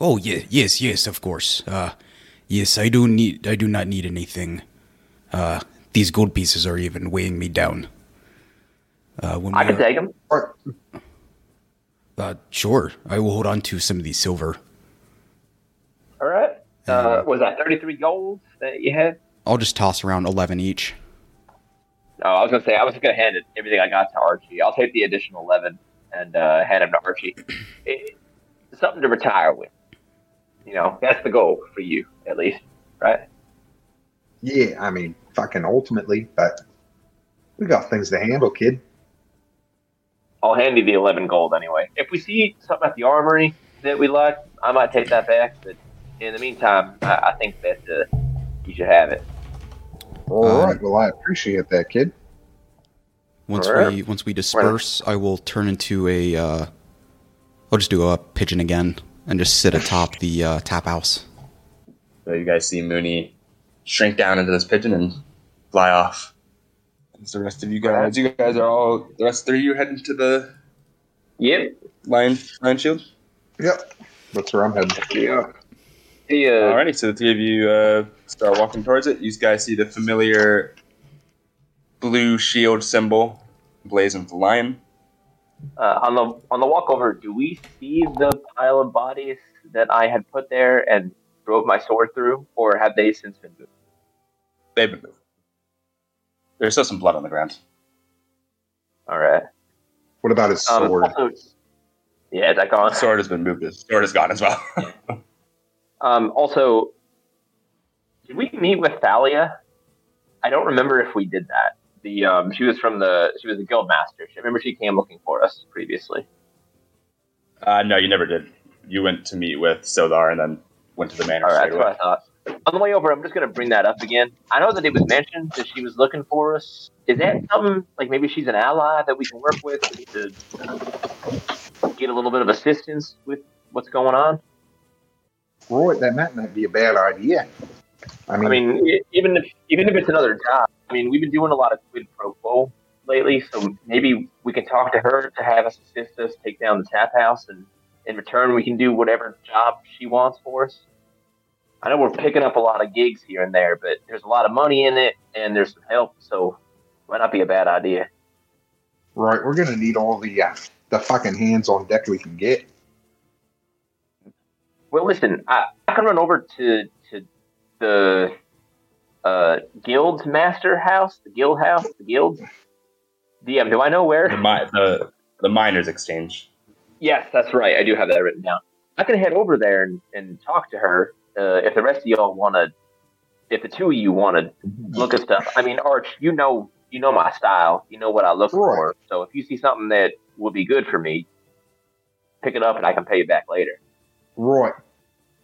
Oh, yeah, yes, yes, of course. Uh, Yes, I do need. I do not need anything. Uh, these gold pieces are even weighing me down. Uh, when I can are- take them. Uh, sure, I will hold on to some of these silver. All right. Uh, was that 33 gold that you had? I'll just toss around eleven each. Oh, I was gonna say I was gonna hand it everything I got to Archie. I'll take the additional eleven and uh, hand him to Archie. It- something to retire with. You know, that's the goal for you, at least, right? Yeah, I mean, fucking ultimately, but we got things to handle, kid. I'll hand you the eleven gold anyway. If we see something at the armory that we like, I might take that back. But in the meantime, I, I think that uh, you should have it. All Um, right. Well, I appreciate that, kid. Once Alright. we once we disperse, I will turn into a. Uh, I'll just do a pigeon again and just sit atop the uh, tap house. So you guys see Mooney shrink down into this pigeon and fly off. As the rest of you guys, you guys are all the rest of you heading to the Yep. lion lion shield. Yep. That's where I'm heading. Yeah. The, uh, Alrighty, so the three of you uh, start walking towards it. You guys see the familiar blue shield symbol blazing with the lion. uh, on the on the walk over, do we see the pile of bodies that I had put there and drove my sword through, or have they since been moved? They've been moved. There's still some blood on the ground. All right. What about his Um, sword? also, yeah, is that gone? Sword has been moved. His sword is gone as well. Um, also, did we meet with Thalia? I don't remember if we did that. The um, she was from the she was the guild master. I remember she came looking for us previously. uh, no, you never did. You went to meet with Sildar and then went to the manor All right, straight that's what I thought. On the way over, I'm just going to bring that up again. I know that it was mentioned that she was looking for us. Is that something like maybe she's an ally that we can work with to get a little bit of assistance with what's going on? Roy, that might not be a bad idea. I mean, I mean, even if even if it's another job, I mean, we've been doing a lot of quid pro quo lately, so maybe we can talk to her to have us assist us take down the tap house, and in return, we can do whatever job she wants for us. I know we're picking up a lot of gigs here and there, but there's a lot of money in it, and there's some help, so might not be a bad idea. right, we're gonna need all the uh, the fucking hands on deck we can get. Well, listen, I, I can run over to to the uh, guild's master house, the guild house, the guild. DM, do I know where? The, mi- the, the miners' exchange. Yes, that's right. I do have that written down. I can head over there and, and talk to her uh, if the rest of y'all want to. If the two of you want to look at stuff, I mean, Arch, you know, you know my style. You know what I look for. So if you see something that would be good for me, pick it up and I can pay you back later. Right,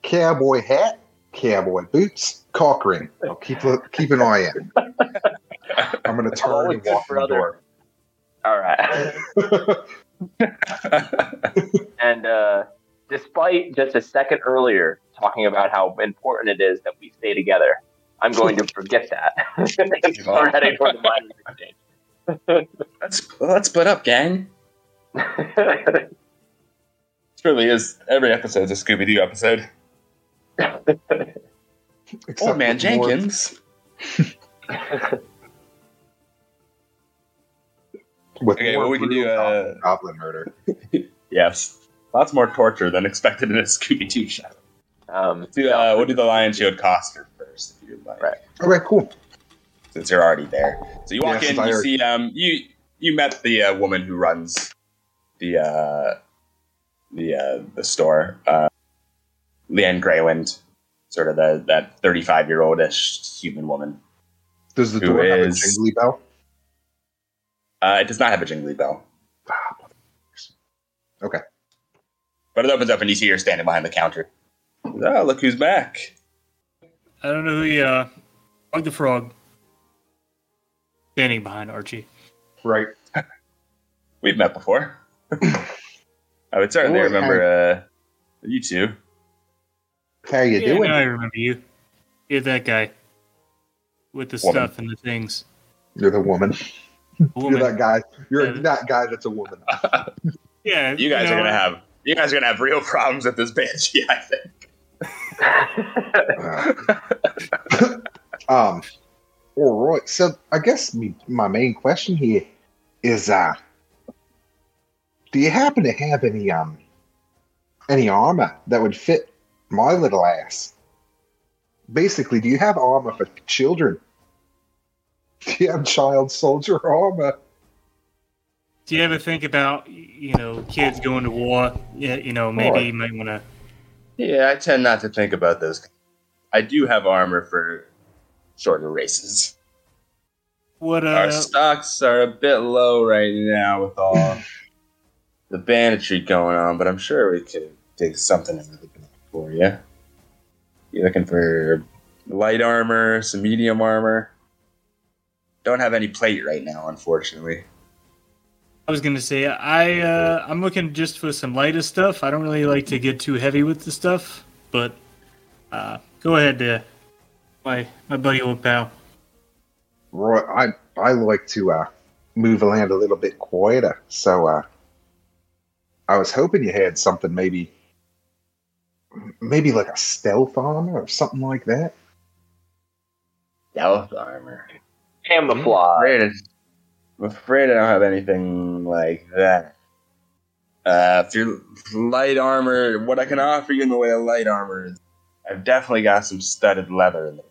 cowboy hat, cowboy boots, cock ring. I'll keep a, keep an eye out. I'm gonna turn and walk for the other- door. All right. and uh, despite just a second earlier talking about how important it is that we stay together, I'm going to forget that and start heading toward the miners exchange. let's, let's split up, gang. This really is every episode's a Scooby Doo episode. Except Old man Jenkins. With Okay, more well, we can do, brutal uh, goblin- goblin murder. Yes. Lots more torture than expected in a Scooby Doo show. um, Do, uh, we'll do the Lionshield Coster first, if you'd like, Right. Okay, cool. since you're already there. So you walk Yes, in, you already- see, um, you you met the uh, woman who runs the uh, the uh, the store, uh, Linene Graywind, sort of the that 35 year oldish human woman. Does the Who door have a jingly bell? Uh, it does not have a jingly bell, Okay. but it opens up and you see her standing behind the counter. Oh, look who's back! I don't know who you, uh, Bug the Frog. Standing behind Archie. Right. We've met before. I would certainly Boy, remember uh, you two. How are you yeah, doing? I remember you. You're that guy. With the Woman. stuff and the things. You're the woman. Woman. You're that guy. You're Yeah. that guy that's a woman. Yeah, You guys know, are gonna have you guys are gonna have real problems with this banshee. I think. Uh, um, all right. So I guess me, my main question here is, uh, do you happen to have any um any armor that would fit my little ass? Basically, do you have armor for children? Do you have child soldier armor? Do you ever think about you know kids going to war? Yeah, you know maybe Right. you might want to. Yeah, I tend not to think about those. I do have armor for shorter races. What Our uh? stocks are a bit low right now with all the banditry going on, but I'm sure we could dig something out of the bag for you. You're looking for light armor, some medium armor? Don't have any plate right now, unfortunately. I was gonna say I uh, I'm looking just for some lighter stuff. I don't really like to get too heavy with the stuff, but uh, go ahead, there, my my buddy old pal. Right. I I like to uh move around a little bit quieter. So uh I was hoping you had something maybe maybe like a stealth armor or something like that. Stealth armor. Camouflage. afraid I'm afraid I don't have anything like that. Uh, if you're light armor, what I can offer you in the way of light armor is I've definitely got some studded leather in there.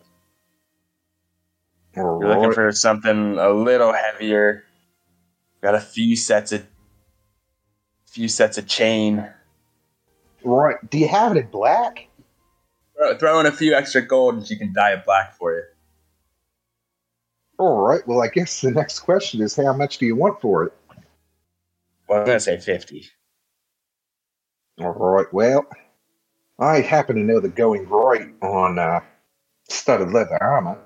You're looking for something a little heavier. Got a few sets of few sets of chain. right. Do you have it in black? Throw, throw in a few extra gold and she can dye it black for you. All right. Well, I guess the next question is how much do you want for it? Well, I'm gonna say fifty. All right. Well, I happen to know the going right on uh, studded leather armor.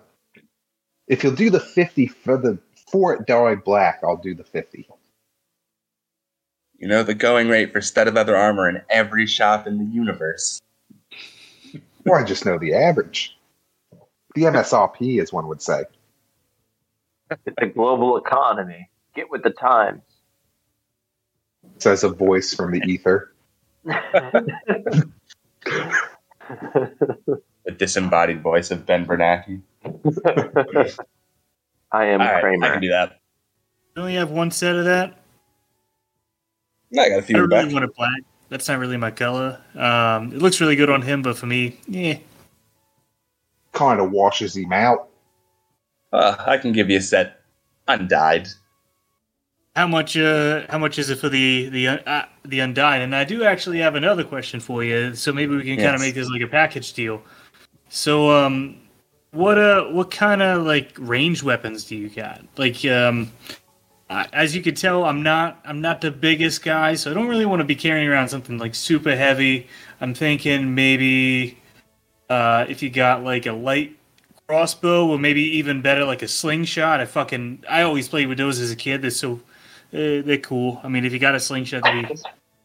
If you'll do the fifty for the for it dyed black, I'll do the fifty. You know the going rate for stud of leather armor in every shop in the universe. Or I just know the average. The MSRP, as one would say. It's a global economy. Get with the times. Says a voice from the ether. The disembodied voice of Ben Bernanke. I am All right, I Kramer. can do that. You only have one set of that. I got a I few don't really back. want it black. That's not really my color. Um, it looks really good on him, but for me, yeah. Kind of washes him out. Uh, I can give you a set undyed. How much? Uh, how much is it for the the uh, the undyed? And I do actually have another question for you. So maybe we can kind of make this like a package deal. So, um, what uh, what kind of like range weapons do you got? Like, um, As you can tell, I'm not I'm not the biggest guy, so I don't really want to be carrying around something like super heavy. I'm thinking maybe uh, if you got like a light crossbow, or maybe even better, like a slingshot. I fucking I always played with those as a kid. They're so uh, they're cool. I mean, if you got a slingshot, that'd be,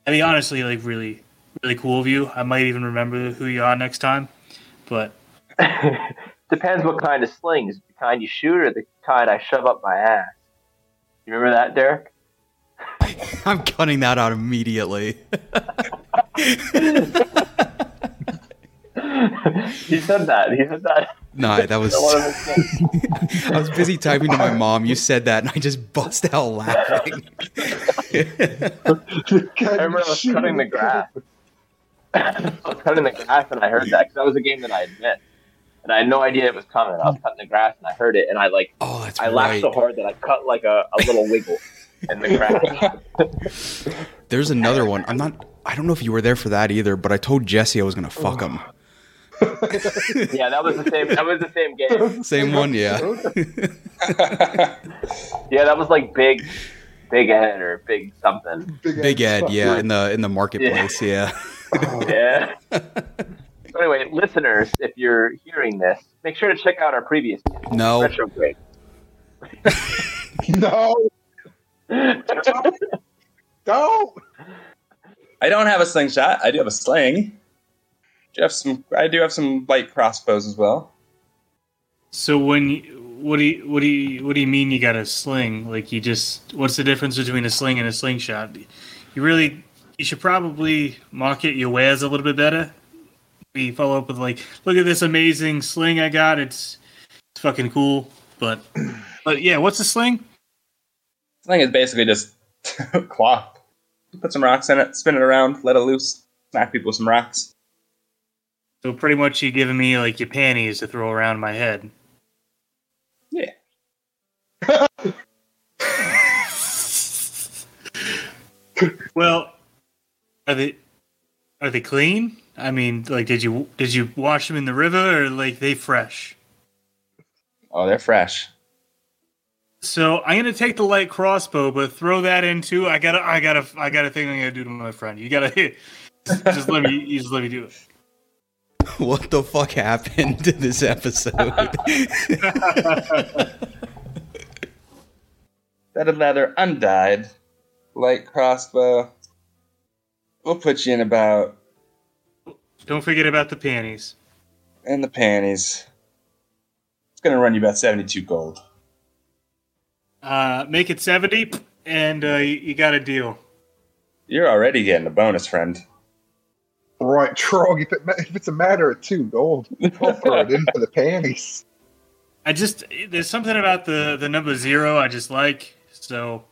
I mean, honestly, like really, really cool of you. I might even remember who you are next time. But Depends what kind of slings. The kind you shoot or the kind I shove up my ass. You remember that, Derek? I'm cutting that out immediately. he said that. He said that. Nah, that was. One of his things. I was busy typing to my mom. You said that, and I just bust out laughing. I remember I was cutting the grass. I was cutting the grass and I heard that because that was a game that I had missed. And I had no idea it was coming. I was cutting the grass and I heard it and I like Oh, that's I laughed so hard that I cut like a, a little wiggle in the grass. There's another one. I'm not. I don't know if you were there for that either, but I told Jesse I was gonna fuck oh. him. yeah, that was the same. That was the same game. Same one, yeah. Yeah, that was like big, big Ed or big something. Big Ed, yeah, in the in the marketplace, yeah. Yeah. Oh. so anyway, listeners, if you're hearing this, make sure to check out our previous game, No, retrograde. No, don't. I don't have a slingshot. I do have a sling. Do have some. I do have some light crossbows as well. so when you, what do you what do you what do you mean you got a sling? Like you just what's the difference between a sling and a slingshot? You really you should probably market your wares a little bit better. We follow up with like, look at this amazing sling I got. It's it's fucking cool. But but yeah, what's a sling? Sling is basically just cloth. Put some rocks in it, spin it around, let it loose, smack people with some rocks. So pretty much you giving me like your panties to throw around my head. Yeah. Well, are they are they clean? I mean, like, did you did you wash them in the river or like they fresh? Oh, they're fresh. So I'm gonna take the light crossbow, but throw that into. I gotta, I gotta, I gotta thing I'm gonna do to my friend. You gotta just, just let me, you just let me do it. What the fuck happened to this episode? Bedded leather, undyed, light crossbow. We'll put you in about Don't forget about the panties. And the panties. It's gonna run you about seventy-two gold. Uh, make it seventy, and uh, you, you got a deal. You're already getting a bonus, friend. Right, Trog. If, it, if it's a matter of two gold, I'll throw it in for the panties. I just there's something about the the number zero I just like. So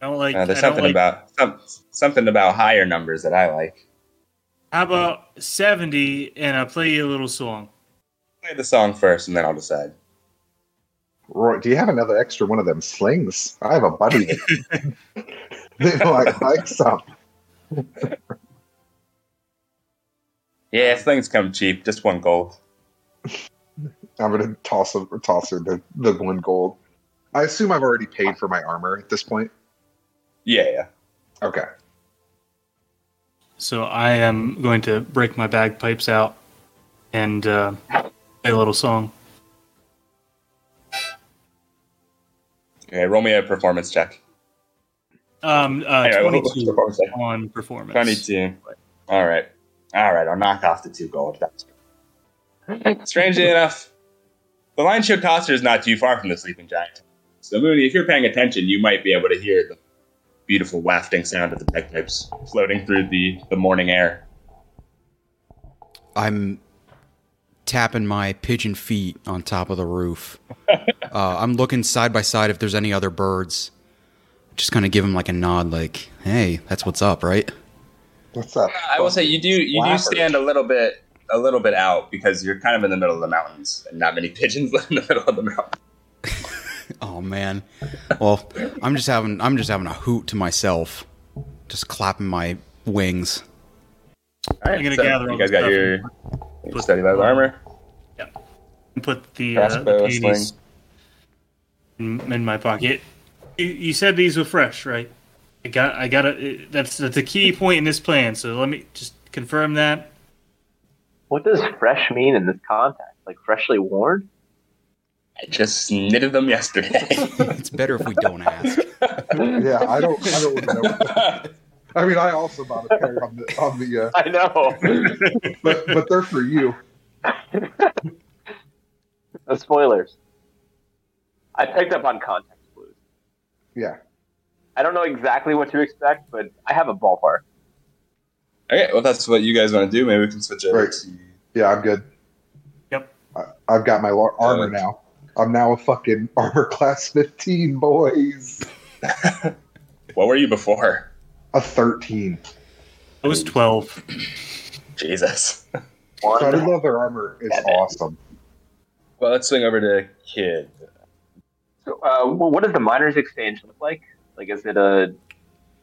I don't like. Uh, there's I something like- about some, something about higher numbers that I like. How about seventy, and I'll play you a little song. Play the song first, and then I'll decide. Roy, do you have another extra one of them slings? I have a buddy that that might like some. Yeah, slings come cheap. Just one gold. I'm gonna toss her, toss her the, the one gold. I assume I've already paid for my armor at this point. Yeah, yeah. Okay. So I am going to break my bagpipes out and uh, play a little song. Okay, roll me a performance check. Um, uh, Anyway, what- what's twenty-two performance check? on performance. 22. All right. All right, I'll knock off the two gold. That's Strangely enough, the Lionshield Coster is not too far from the Sleeping Giant. So, Mooney, if you're paying attention, you might be able to hear the beautiful wafting sound of the bagpipes floating through the, the morning air. I'm tapping my pigeon feet on top of the roof. Uh, I'm looking side by side if there's any other birds. Just kind of give them like a nod, like, "Hey, that's what's up, right?" What's up? I will say you do you do stand a little bit a little bit out because you're kind of in the middle of the mountains and not many pigeons live in the middle of the mountain. Oh man. Well, I'm just having I'm just having a hoot to myself, just clapping my wings. All right, I'm gonna so gather you all guys got your, your put- study leather armor. And put the, uh, the panties in, in my pocket. You, you said these were fresh, right? I got, I got a. That's that's a key point in this plan. So let me just confirm that. What does fresh mean in this context? Like freshly worn? I just knitted them yesterday. It's better if we don't ask. Yeah, I don't. I don't want to know. I mean, I also bought a pair on the on the, uh, I know. but but they're for you. no spoilers. I picked up on context clues. Yeah. I don't know exactly what to expect, but I have a ballpark. okay, well that's what you guys want to do. Maybe we can switch over Right. to Yeah, I'm good. Yep. I, I've got my armor Good. now. I'm now a fucking armor class 15, boys. what were you before? A 13. I was twelve. Jesus. Studded One. leather armor is Damn it. awesome. Well, let's swing over to Kid. So, uh, what does the miners' exchange look like? Like, is it a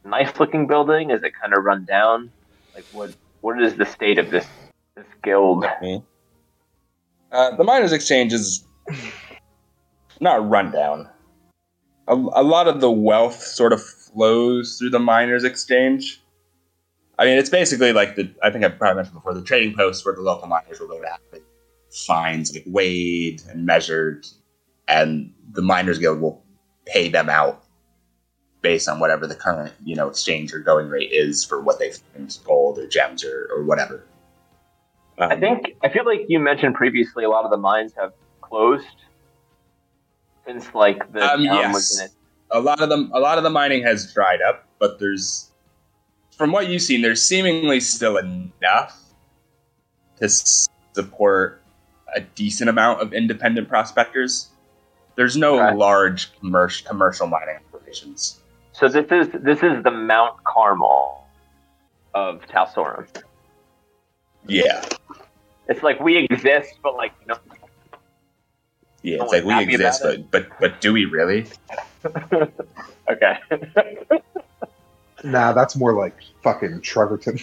nice-looking building? Is it kind of run down? Like, what what is the state of this this guild? Me. Uh, the Miners Exchange is not rundown. A, a lot of the wealth sort of flows through the Miners Exchange. I mean, it's basically like the, I think I've probably mentioned before, the trading post where the local miners will go to have fines like weighed and measured, and the Miners Guild will pay them out based on whatever the current, you know, exchange or going rate is for what they find, gold or gems or, or whatever. I Um, think I feel like you mentioned previously a lot of the mines have closed since like the Um, yes. was in it. a lot of them a lot of the mining has dried up but there's from what you've seen there's seemingly still enough to support a decent amount of independent prospectors. There's no Okay. large commercial commercial mining operations. So this is this is the Mount Carmel of Talsorum. Yeah, It's like we exist, but like no. Yeah. No It's like we exist, but but but do we really? okay. Nah, that's more like fucking Trevorton.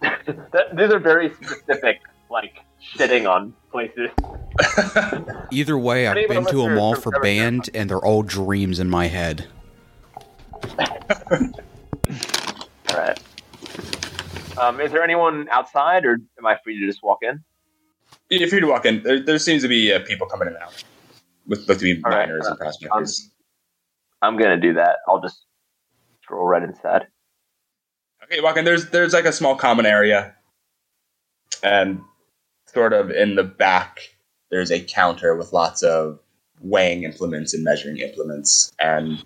These are very specific, like shitting on places. Either way, I've been to them listener all for Trevor band, and they're all dreams in my head. All right. Um, is there anyone outside, or am I free to just walk in? If you're to walk in. There, there seems to be uh, people coming in and out with look to be All right. miners and prospectors. I'm gonna do that. I'll just stroll right inside. Okay, walk in. There's there's like a small common area, and sort of in the back there's a counter with lots of weighing implements and measuring implements, and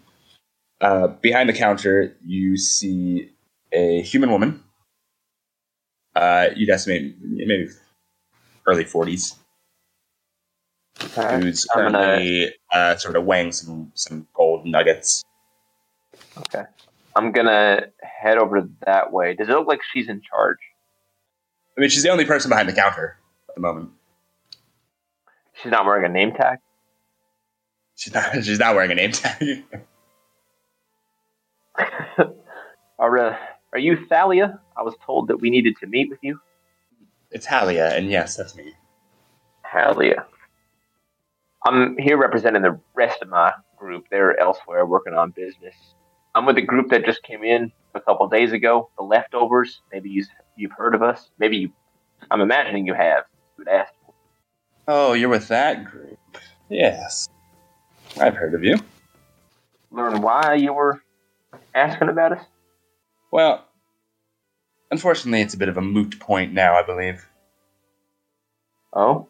uh, behind the counter you see a human woman. Uh, you'd estimate maybe early forties, who's I'm gonna- currently uh, sort of weighing some some gold nuggets. Okay. I'm gonna head over that way. Does it look like she's in charge? I mean, she's the only person behind the counter at the moment. She's not wearing a name tag. She's not. She's not wearing a name tag. Are uh, are you Thalia? I was told that we needed to meet with you. It's Halia, and yes, that's me. Thalia. I'm here representing the rest of my group. They're elsewhere working on business. I'm with the group that just came in a couple days ago. The leftovers. Maybe you, you've heard of us. Maybe you. I'm imagining you have. You would ask. Oh, you're with that group. Yes, I've heard of you. Learn why you were asking about us. Well, unfortunately, it's a bit of a moot point now. I believe. Oh,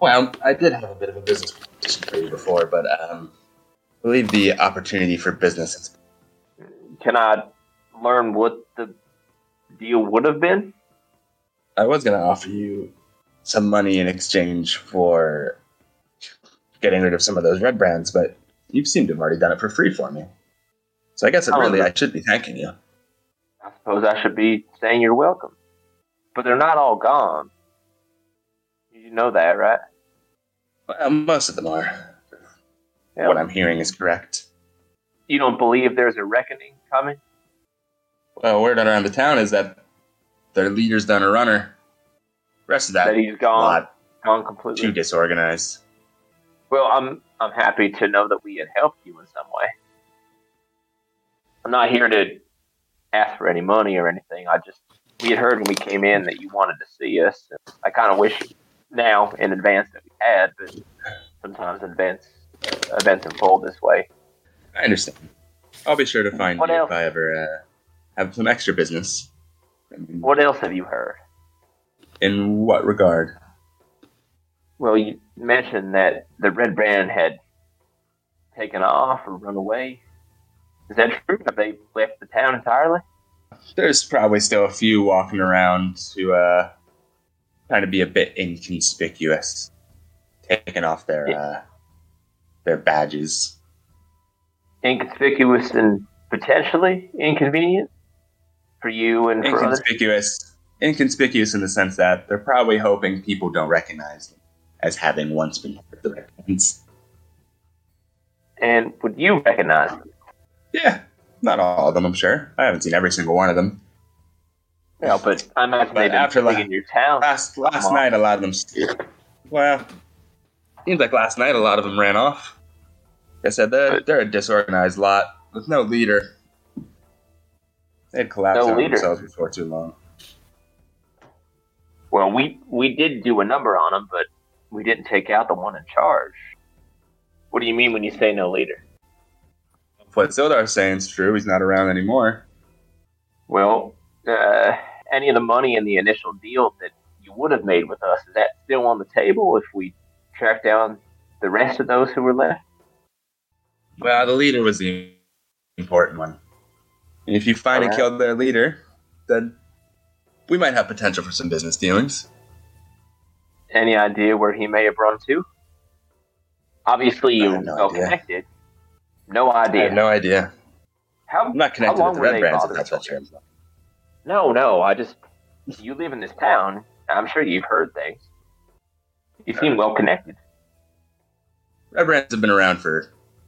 Well, I did have a bit of a business proposition for you before, but um, I believe the opportunity for business is can I learn what the deal would have been? I was going to offer you some money in exchange for getting rid of some of those red brands, but you seem to have already done it for free for me. So I guess it Oh, really. I should be thanking you. I suppose I should be saying you're welcome. But they're not all gone. You know that, right? Well, most of them are. Yeah. What I'm hearing is correct. You don't believe there's a reckoning coming? Well, word around the town is that their leader's done a runner. rest of that, That he's gone, lot gone completely. too disorganized. Well, I'm I'm happy to know that we had helped you in some way. I'm not here to ask for any money or anything. I just we had heard when we came in that you wanted to see us. I kind of wish now in advance that we had, but sometimes events events unfold this way. I understand. I'll be sure to find What you else? if I ever uh, have some extra business. What else have you heard? In what regard? Well, you mentioned that the red brand had taken off or run away. Is that true? Have they left the town entirely? There's probably still a few walking around who uh, trying to be a bit inconspicuous, taking off their uh, their badges. Inconspicuous and potentially inconvenient for you and for others. Inconspicuous, inconspicuous in the sense that they're probably hoping people don't recognize them as having once been part of the And would you recognize them? Yeah, not all of them, I'm sure. I haven't seen every single one of them. Yeah, but I imagine But after la- in your town. Last last night, a lot of them. Well, seems like last night a lot of them ran off. Like I said they're they're a disorganized lot with no leader. They'd collapse No on leader. themselves before too long. Well, we we did do a number on them, but we didn't take out the one in charge. What do you mean when you say no leader? What Sildar's saying is true, he's not around anymore. Well, uh, any of the money in the initial deal that you would have made with us is that still on the table if we track down the rest of those who were left? Well, the leader was the important one. And if you find and kill their leader, then we might have potential for some business dealings. Any idea where he may have run to? Obviously, you're have no well idea. connected. No idea. I have no idea. how, I'm not connected with the Red Brands, if that's what you're you? No, no. I just you live in this town. I'm sure you've heard things. You seem well connected. Red Brands have been around for a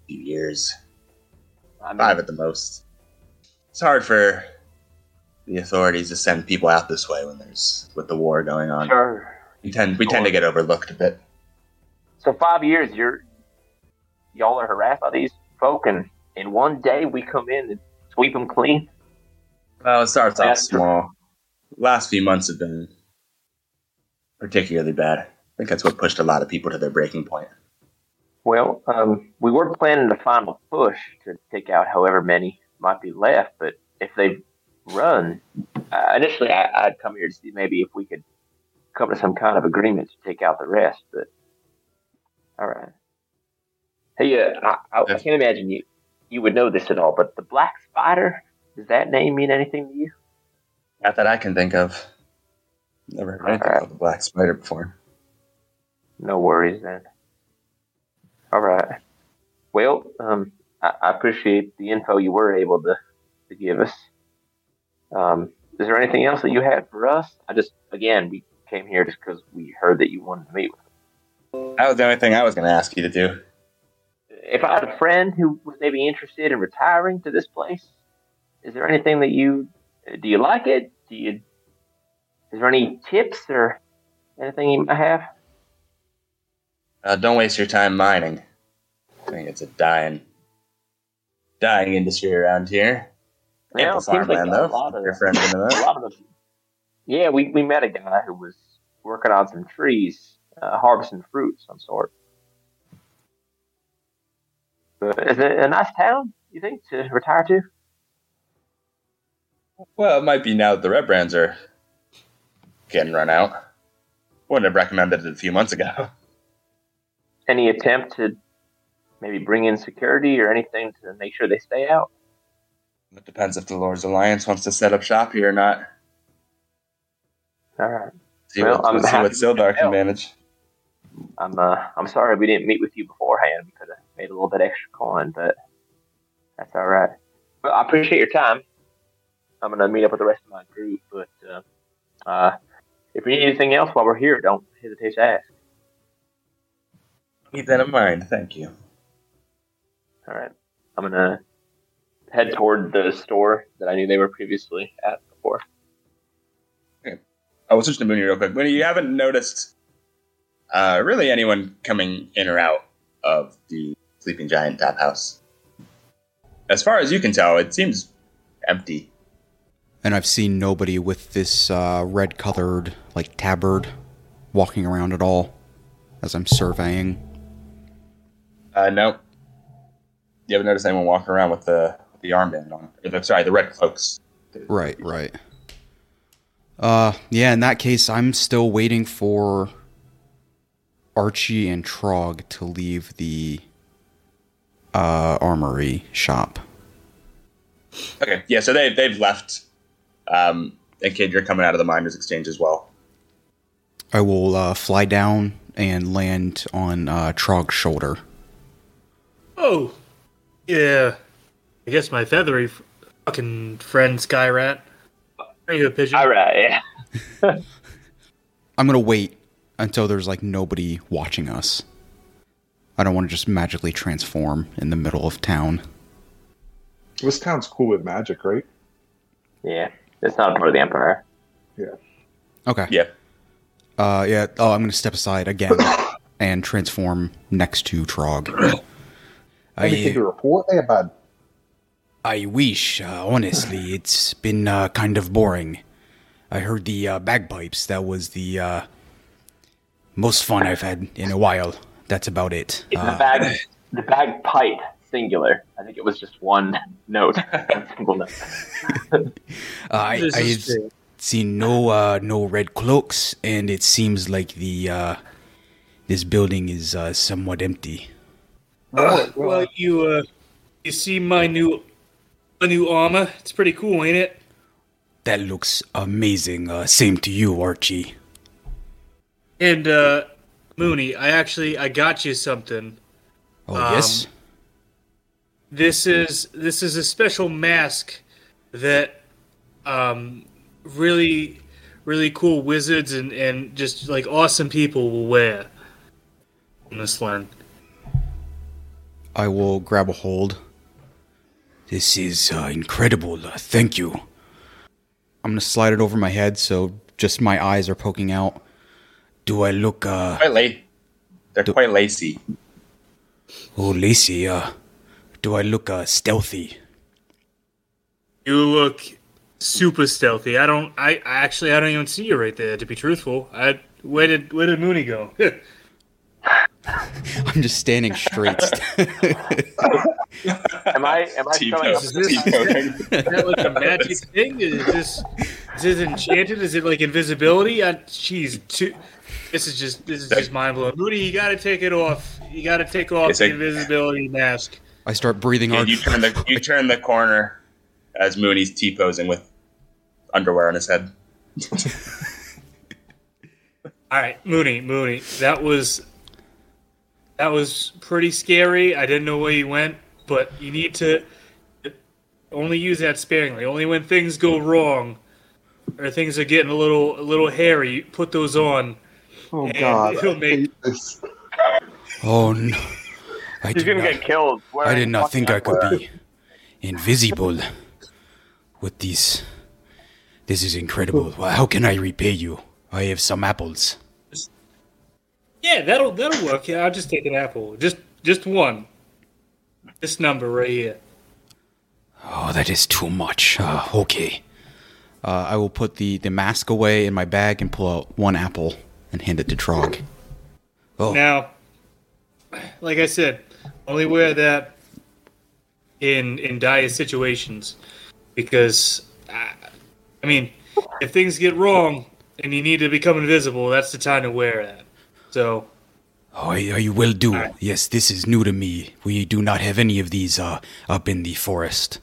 few years, I mean, five at the most. It's hard for the authorities to send people out this way when there's with the war going on. sure. We tend we tend to get overlooked a bit. So five years, you're y'all are harassed by these folk, and in one day we come in and sweep them clean. Well, it starts off small. Last few months have been particularly bad. I think that's what pushed a lot of people to their breaking point. Well, um, we were planning a final push to take out however many might be left, but if they run, uh, initially I, I'd come here to see maybe if we could come to some kind of agreement to take out the rest. But all right. Hey, uh, I, I, I can't imagine you you would know this at all, but the Black Spider does that name mean anything to you? Not that I can think of. Never heard anything Alright. about the black spider before. No worries then. All right. Well, um, I, I appreciate the info you were able to, to give us. Um, is there anything else that you had for us? I just, again, we came here just because we heard that you wanted to meet with us. That was the only thing I was going to ask you to do. If I had a friend who was maybe interested in retiring to this place, is there anything that you, do you like it? Do you, is there any tips or anything you might have? Uh, don't waste your time mining. I think it's a dying, dying industry around here. Well, Ample it like farmland, a though. lot of- Your friends into a lot of. Yeah, we, we met a guy who was working on some trees, uh, harvesting fruit of some sort. Is it a nice town, you think, to retire to? Well, it might be now that the red brands are getting run out. Wouldn't have recommended it a few months ago. Any attempt to maybe bring in security or anything to make sure they stay out? It depends if the Lord's Alliance wants to set up shop here or not. All right. See Well, what, I'm see happy what Sildar can manage. I'm uh, I'm sorry we didn't meet with you beforehand. We could have made a little bit extra coin, but that's all right. Well, I appreciate your time. I'm gonna meet up with the rest of my group, but uh, uh, if you need anything else while we're here, don't hesitate to ask. Keep that in mind. Thank you. All right. I'm gonna head toward the store that I knew they were previously at before. Okay. I will switch to Mooney real quick. Mooney, you haven't noticed uh, really anyone coming in or out of the Sleeping Giant Tap House. As far as you can tell, it seems empty. And I've seen nobody with this uh, red colored, like, tabard walking around at all as I'm surveying. Uh, no. You haven't noticed anyone walking around with the the armband on. The, sorry, the red cloaks. Right, right. Uh, yeah, in that case, I'm still waiting for Archie and Trog to leave the uh, armory shop. Okay, yeah, so they, they've left. Um, and Kid, you're coming out of the Miners Exchange as well. I will uh, fly down and land on uh, Trog's shoulder. Oh, yeah. I guess my feathery f- fucking friend Skyrat. Are you a pigeon? All right. Yeah. I'm gonna wait until there's like nobody watching us. I don't want to just magically transform in the middle of town. This town's cool with magic, right? Yeah. It's not a part of the Empire. Yeah. Okay. Yeah. Uh, yeah. Oh, I'm gonna step aside again and transform next to Trog. Anything to I, report there, bud? I wish. Uh, honestly, it's been uh, kind of boring. I heard the uh, bagpipes. That was the uh, most fun I've had in a while. That's about it. It's the Uh, bag, the bagpipe singular. I think it was just one note, one single note. I, I've seen no uh, no red cloaks, and it seems like the uh, this building is uh, somewhat empty. Well, you uh, you see my new my new armor. It's pretty cool, ain't it? That looks amazing. Uh, same to you, Archie. And uh, Mooney, I actually I got you something. Oh Um, yes. This is this is a special mask that um, really really cool wizards and, and just like awesome people will wear in this land. I will grab a hold. This is uh, incredible. Uh, thank you. I'm gonna slide it over my head so just my eyes are poking out. Do I look uh Quite late. They're Do- quite lacy. oh Lacey, uh do I look uh stealthy? You look super stealthy. I don't. I, I actually I don't even see you right there. To be truthful, I where did where did Mooney go? I'm just standing straight. Am I? Am I showing up? T-pose. Is this- Is that like a magic thing? Is this is this enchanted? Is it like invisibility? I, jeez, too, this is just this is just mind blowing. Mooney, you got to take it off. You got to take off It's the a- invisibility mask. I start breathing And hard. you turn the you turn the corner as Mooney's T posing with underwear on his head. All right, Mooney, Mooney, that was that was pretty scary. I didn't know where you went, but you need to only use that sparingly. Only when things go wrong or things are getting a little a little hairy, put those on. Oh And God, it'll I make- hate this. Oh no. I He's did gonna not, get killed. I did not think I could underwear. be invisible with these. This is incredible. Well, How can I repay you? I have some apples. Yeah, that'll that'll work. Yeah, I'll just take an apple. Just just one. This number right here. Oh, that is too much. Uh, okay. Uh, I will put the, the mask away in my bag and pull out one apple and hand it to Trog. Oh, Now, like I said, only wear that in in dire situations because I, I mean, if things get wrong and you need to become invisible, that's the time to wear that. So, oh, I, I will do. Alright. Yes, this is new to me. We do not have any of these uh, up in the forest.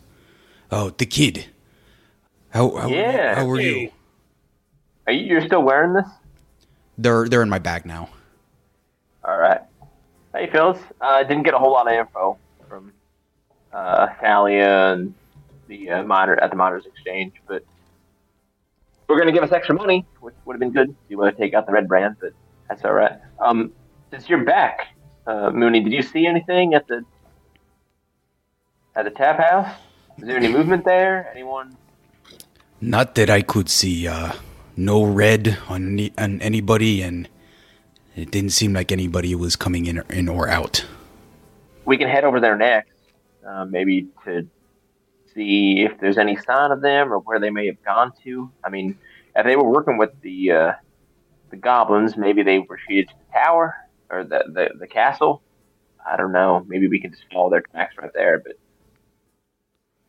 Oh, the kid. How how, Yeah. how are you? Are you? You're still wearing this? They're they're in my bag now. All right. Hey, Phyllis. I uh, didn't get a whole lot of info from uh, Thalia and the uh, miner at the miners exchange, but we're going to give us extra money, which would have been good. if You want to take out the red brand, but that's all right. Um, since you're back, uh, Mooney, did you see anything at the at the tap house? Is there any movement there? Anyone? Not that I could see. Uh, no red on any, on anybody, and it didn't seem like anybody was coming in or, in or out. we can head over there next, uh, maybe to see if there's any sign of them or where they may have gone to. I mean, if they were working with the uh, the goblins, maybe they retreated to the tower or the, the the castle. I don't know. Maybe we can just follow their tracks right there, but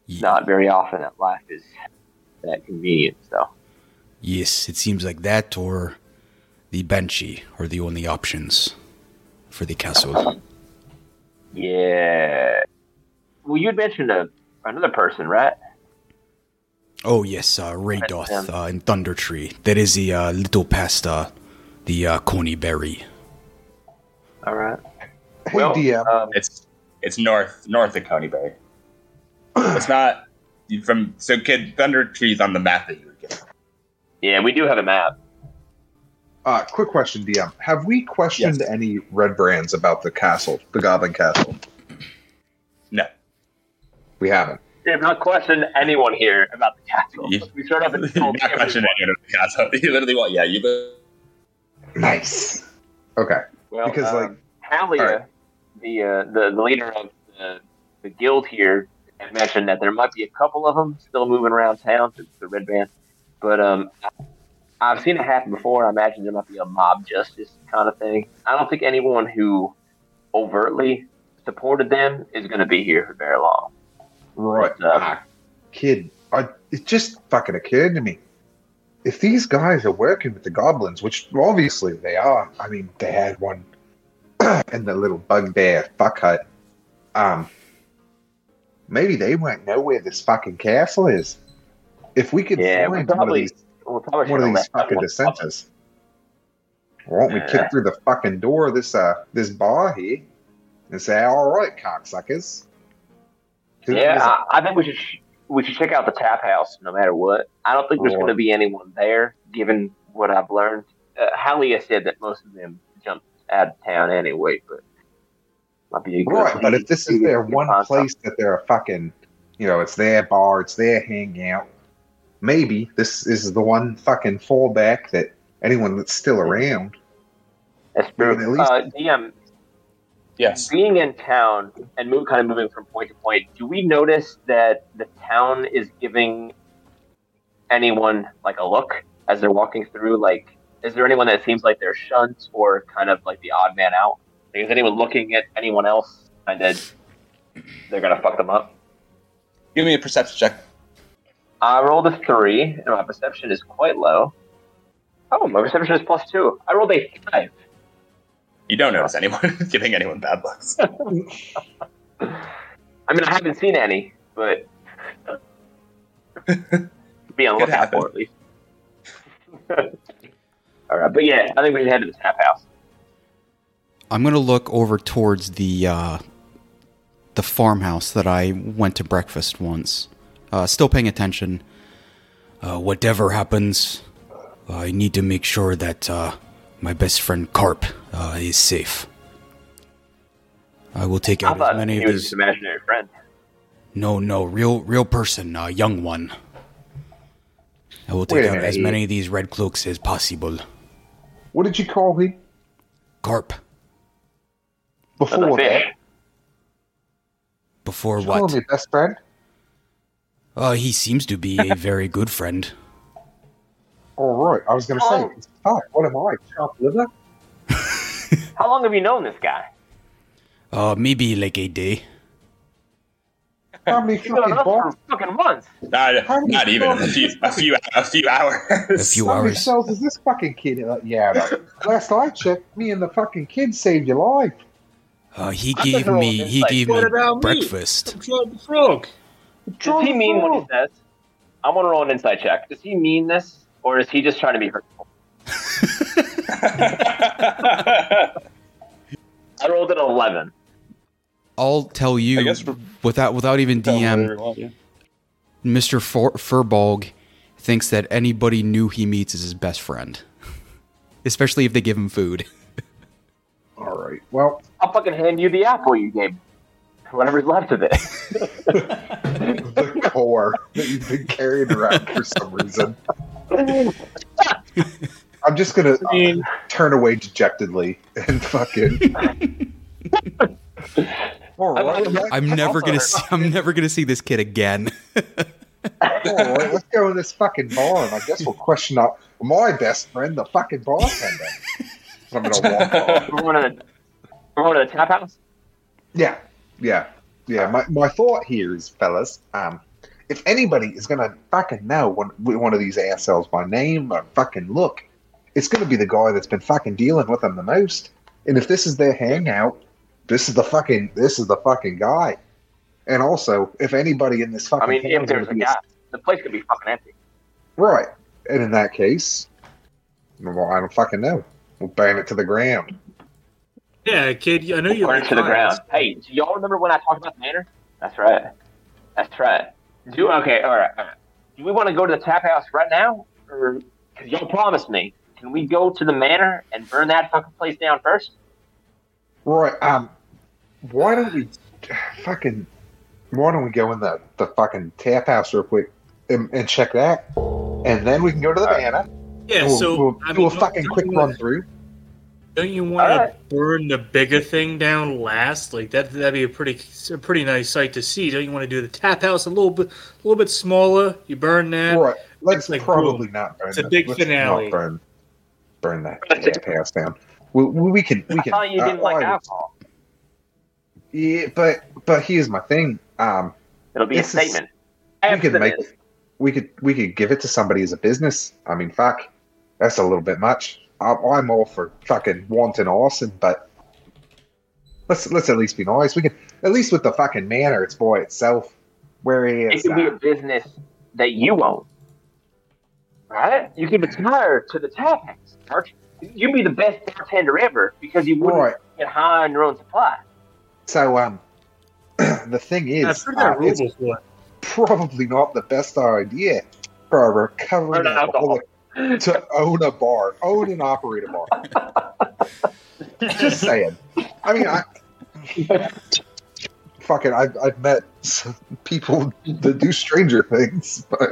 Ye- not very often that life is that convenient. So Yes, it seems like that or the Banshee are the only options for the castle. yeah. Well, you had mentioned a, another person, right? Oh yes, uh, Reidoth um, uh, in Thundertree. That is the uh, little past uh, the uh, Conyberry. All right. Hey, Well, DM. um, It's it's north north of Conyberry. It's not from so kid Thundertree's on the map that you were given. Yeah, we do have a map. Uh, quick question, DM. Have we questioned Yes. any red brands about the castle, the Goblin Castle? No. We haven't. We have not questioned anyone here about the castle. You- we showed up and You're told not questioned anyone about the castle. You literally want yeah, you Nice. Okay. Well, Because, um, like- Talia, Alright. the, uh, the the leader of the, the guild here, had mentioned that there might be a couple of them still moving around town, the, the red band. But um, I've seen it happen before. I imagine there might be a mob justice kind of thing. I don't think anyone who overtly supported them is going to be here for very long. Right. But, uh, Ah, kid. I, it's just fucking occurred to me. If these guys are working with the goblins, which obviously they are, I mean, they had one in the little bugbear fuck hut. Um, maybe they won't know where this fucking castle is. If we could Yeah, we find one of these We'll probably one of these fucking dissenters, why don't we kick through the fucking door of this uh this bar here and say, "All right, cocksuckers." Who Yeah. I, I think we should sh- we should check out the tap house no matter what. I don't think there's going to be anyone there, given what I've learned. Uh, Halia said that most of them jumped out of town anyway, but might be a good. Right, but if this is their one place that they're a fucking, you know, it's their bar, it's their hangout. Maybe this is the one fucking fallback that anyone that's still around. That's we can true. at least- Uh, DM, Yes. being in town and move, kind of moving from point to point, do we notice that the town is giving anyone like a look as they're walking through? Like, is there anyone that seems like they're shunned or kind of like the odd man out? Like, is anyone looking at anyone else and then they're gonna fuck them up? Give me a perception check. I rolled a three, and my perception is quite low. Oh, my perception is plus two. I rolled a five. You don't notice anyone giving anyone bad looks. I mean, I haven't seen any, but be on the Could lookout happen. for at least. All right, but yeah, I think we should head to the tap house. I'm gonna look over towards the uh, the farmhouse that I went to breakfast once. Uh, still paying attention. Uh, whatever happens, I need to make sure that uh, my best friend Carp uh, is safe. I will take out as many he of was his. his imaginary friend. No, no, real, real person, a young one. I will take a out as he- many of these red cloaks as possible. What did you call him Carp, before fish. that? before Did you call what? him your best friend? Uh, he seems to be a very good friend. All right, I was going to Oh. say, fuck, what am I, chopped liver? How long have you known this guy? Uh, maybe like a day. How many He's been fucking on us balls? for fucking months. Not, How many not even a few, a few, a few hours. A few hours. How many hours. cells is this fucking kid? Uh, yeah, no. last I checked, me and the fucking kid saved your life. Uh, he gave me he like, gave me about me? breakfast. Club the Frog. Does he mean what he says? I'm gonna roll an insight check. Does he mean this, or is he just trying to be hurtful? I rolled an eleven. I'll tell you I guess we're- without without even DM. Mr. For- Furbolg thinks that anybody new he meets is his best friend, especially if they give him food. All right, well, I'll fucking hand you the apple you gave me. Whatever's left of it. the core that you've been carrying around for some reason. I'm just gonna uh, turn away dejectedly and fucking. All right, I'm never gonna see, I'm never gonna see this kid again. all right, let's go in this fucking bar, and I guess we'll question out my best friend, the fucking bartender. I'm gonna walk off. we're going to we're going to the tap house. Yeah, yeah, yeah. My my thought here is, fellas, um, if anybody is gonna fucking know one one of these assholes by name or fucking look, it's gonna be the guy that's been fucking dealing with them the most. And if this is their hangout, this is the fucking this is the fucking guy. And also, if anybody in this fucking I mean, if there's a guy, the place could be fucking empty. right, and in that case, well, I don't fucking know. We'll ban it to the ground. Yeah, kid. I know you Burn like to the ground. Hey, do y'all remember when I talked about the manor? That's right. That's right. Do okay. All right. All right. Do we want to go to the tap house right now, or because y'all promised me? Can we go to the manor and burn that fucking place down first? Right. Um. Why don't we fucking? Why don't we go in the the fucking tap house real quick and, and check that, and then we can go to the Alright. manor. Yeah, we'll, so we'll I do mean, a fucking quick run wanna- through. Don't you want to burn the bigger thing down last? Like that, that'd be a pretty, a pretty nice sight to see. Don't you want to do the tap house a little bit, a little bit smaller? You burn that. Right. Let's It's like, probably not burn. it's a big let's finale. Not burn. Burn that tap house down. We, we, we can. We I thought you didn't uh, like alcohol. Yeah, but but here's my thing. Um, It'll be This a is- statement. we could make Abstinence. we could we could give it to somebody as a business. I mean, fuck, that's a little bit much. I, I'm all for fucking wanting arson, but let's let's at least be nice. We can at least with the fucking manor, it's by itself. where It Whereas, could be a uh, business that you own. Right? You can retire to the tap house, Arch. You'd be the best bartender ever because you wouldn't Right. get high on your own supply. So um, the thing is, I've heard that uh, it's probably not the best idea for a recovering Or alcohol. alcoholic to own a bar, own and operate a bar. Just saying. I mean, I fucking, I've, I've met some people that do stranger things, but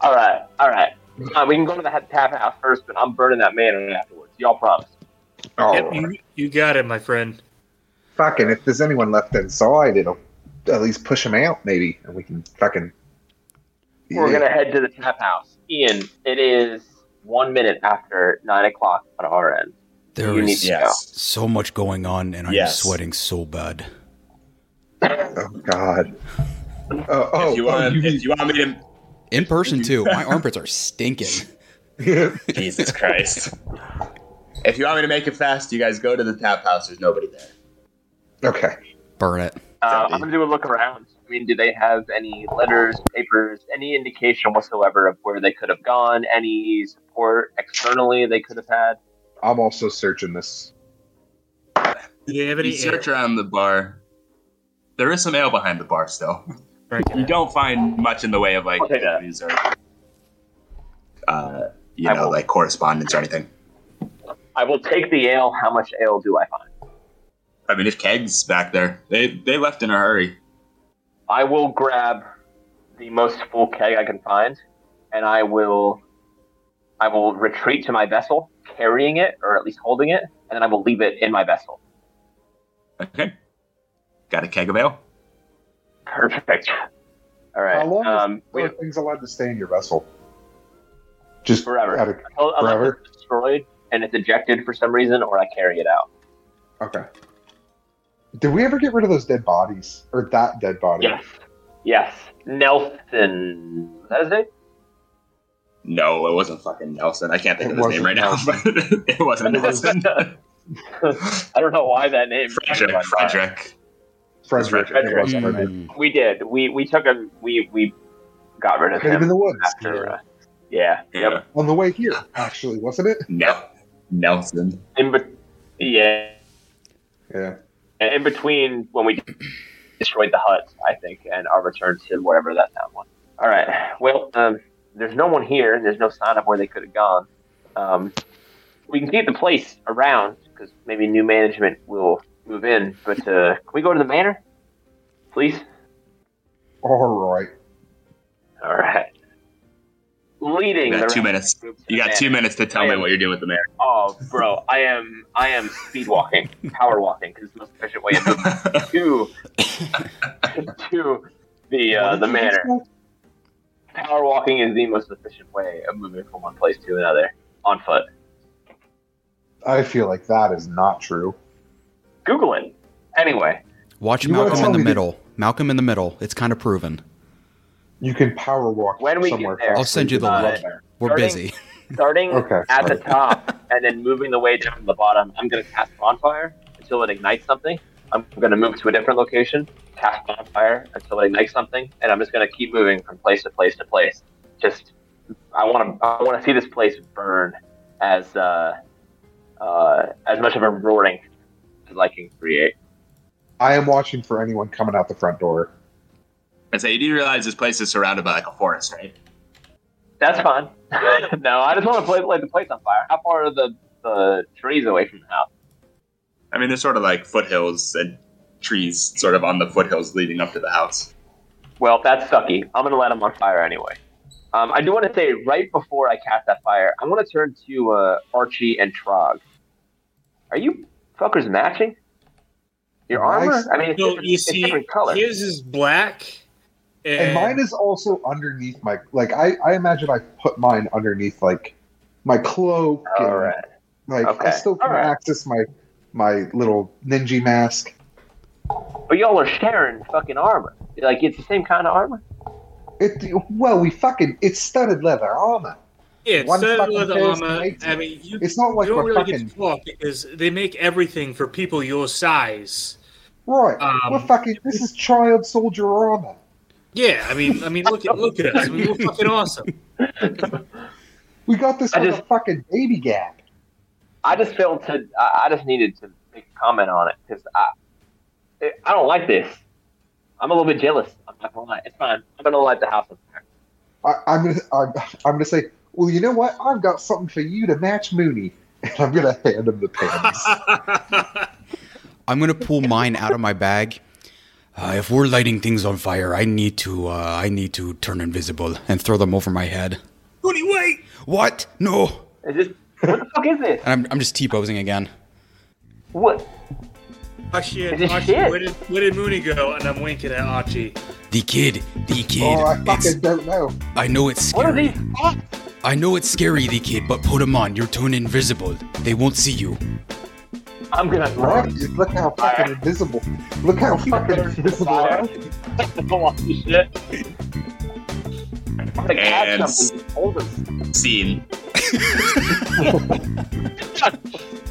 All right, all right. Uh, we can go to the tap house first, but I'm burning that man afterwards. Y'all promise. oh, Yep, you, you got it, my friend. fucking, if there's anyone left inside, it'll at least push them out, maybe, and we can fucking. We're Yeah. gonna head to the tap house. Ian, it is one minute after nine o'clock on our end. There You need is to Yes. so much going on, and I'm Yes. sweating so bad. Oh God. Oh, oh, if you oh, want, you if you want me to, In person too. My armpits are stinking. Jesus Christ. If you want me to make it fast, you guys go to the tap house. There's nobody there. okay. Burn it. Uh, I'm gonna do a look around. I mean, do they have any letters, papers, any indication whatsoever of where they could have gone? Any support externally they could have had? I'm also searching this. Do they have any? You search around the bar. There is some ale behind the bar still. Right. You don't find much in the way of like I'll take that. interviews or, uh, you I know, will. like correspondence or anything. I will take the ale. How much ale do I find? I mean, if kegs back there, they they left in a hurry. I will grab the most full keg I can find, and I will, I will retreat to my vessel, carrying it or at least holding it, and then I will leave it in my vessel. Okay. Got a keg of ale. Perfect. All right. How long um, we, are things allowed to stay in your vessel? Just Forever. out of- unless Forever? it's destroyed and it's ejected for some reason, or I carry it out. okay. Did we ever get rid of those dead bodies or that dead body? Yes. Yes. Nelson. Is that his name? No, it wasn't fucking Nelson. I can't think It of his name right wasn't now, but it wasn't Nelson. I don't know why that name. came to my Frederick. Frederick. Frederick. Frederick. Mm. We did. We we took him. We we got rid of Hit him in the woods. after. Uh, yeah. Yeah. Yep. On the way here, actually, wasn't it? Nel- Nelson. In be- yeah. Yeah. In between when we destroyed the hut, I think, and our return to whatever that town was. All right. Well, um, there's no one here. There's no sign of where they could have gone. Um, we can keep the place around because maybe new management will move in. But uh, can we go to the manor, please? All right. All right. Leading You got the two minutes. of the group to You got manor. two minutes to tell I me what you're doing with the mayor. Oh, bro, I am I am speed walking, power walking, because it's the most efficient way of to to the uh, the manor. Power walking is the most efficient way of moving from one place to another on foot. I feel like that is not true. Google it. Anyway, Watch You Malcolm in the me that- middle. Malcolm in the middle. It's kind of proven. You can power walk When we get somewhere. there- I'll send you the than Uh, link. that. We're busy. starting Okay, at the top and then moving the way down to the bottom, I'm going to cast bonfire until it ignites something. I'm going to move to a different location, cast bonfire until it ignites something, and I'm just going to keep moving from place to place to place. Just, I want to, I want to see this place burn as, uh, uh, as much of a roaring as I can create. I am watching for anyone coming out the front door. I say you do realize this place is surrounded by like a forest, right? That's fine. no, I just want to play, light the place on fire. How far are the, the trees away from the house? I mean, there's sort of like foothills and trees, sort of on the foothills leading up to the house. Well, that's sucky. I'm gonna let them on fire anyway. Um, I do want to say right before I cast that fire, I want to turn to uh, Archie and Trog. Are you fuckers matching? Your armor? Nice. I mean, it's, So different, you it's see, different color. his is black, and, And mine is also underneath my like I, I imagine I put mine underneath like my cloak and All right. like I still can All right. access my my little ninja mask. But y'all are sharing fucking armor. Like it's the same kind of armor. It well we fucking it's studded leather armor. yeah, it's one studded leather armor. I mean, you, It's not like you don't we're really fucking get to talk because they make everything for people your size. right. Um, we're fucking this is child soldier armor. Yeah, I mean, I mean, look at look at us. I mean, we're fucking awesome. We got this I like just- a fucking baby gap. I just felt to. I I just needed to make a comment on it because I, I don't like this. I'm a little bit jealous. I'm not gonna lie. It's fine. I'm gonna light the house on fire. I, I'm gonna I'm, I'm gonna say, well, you know what? I've got something for you to match Mooney, and I'm gonna hand him the pants. I'm gonna pull mine out of my bag. Uh, if we're lighting things on fire, I need to. Uh, I need to turn invisible and throw them over my head. Mooney, wait! What? No! Is this what the fuck is this? And I'm, I'm just t-posing again. What? Oh shit! Is this Archie, shit? Where did where did Mooney go? And I'm winking at Archie. The kid, the kid. oh, I it's, fucking don't know. I know it's What are scary. these? I know it's scary, the kid, but put them on. You're turned invisible. They won't see you. I'm gonna Right? run. Look how fucking invisible. Look how fucking invisible I am. Don't want this shit. I'm gonna catch And- something. Just us. Scene.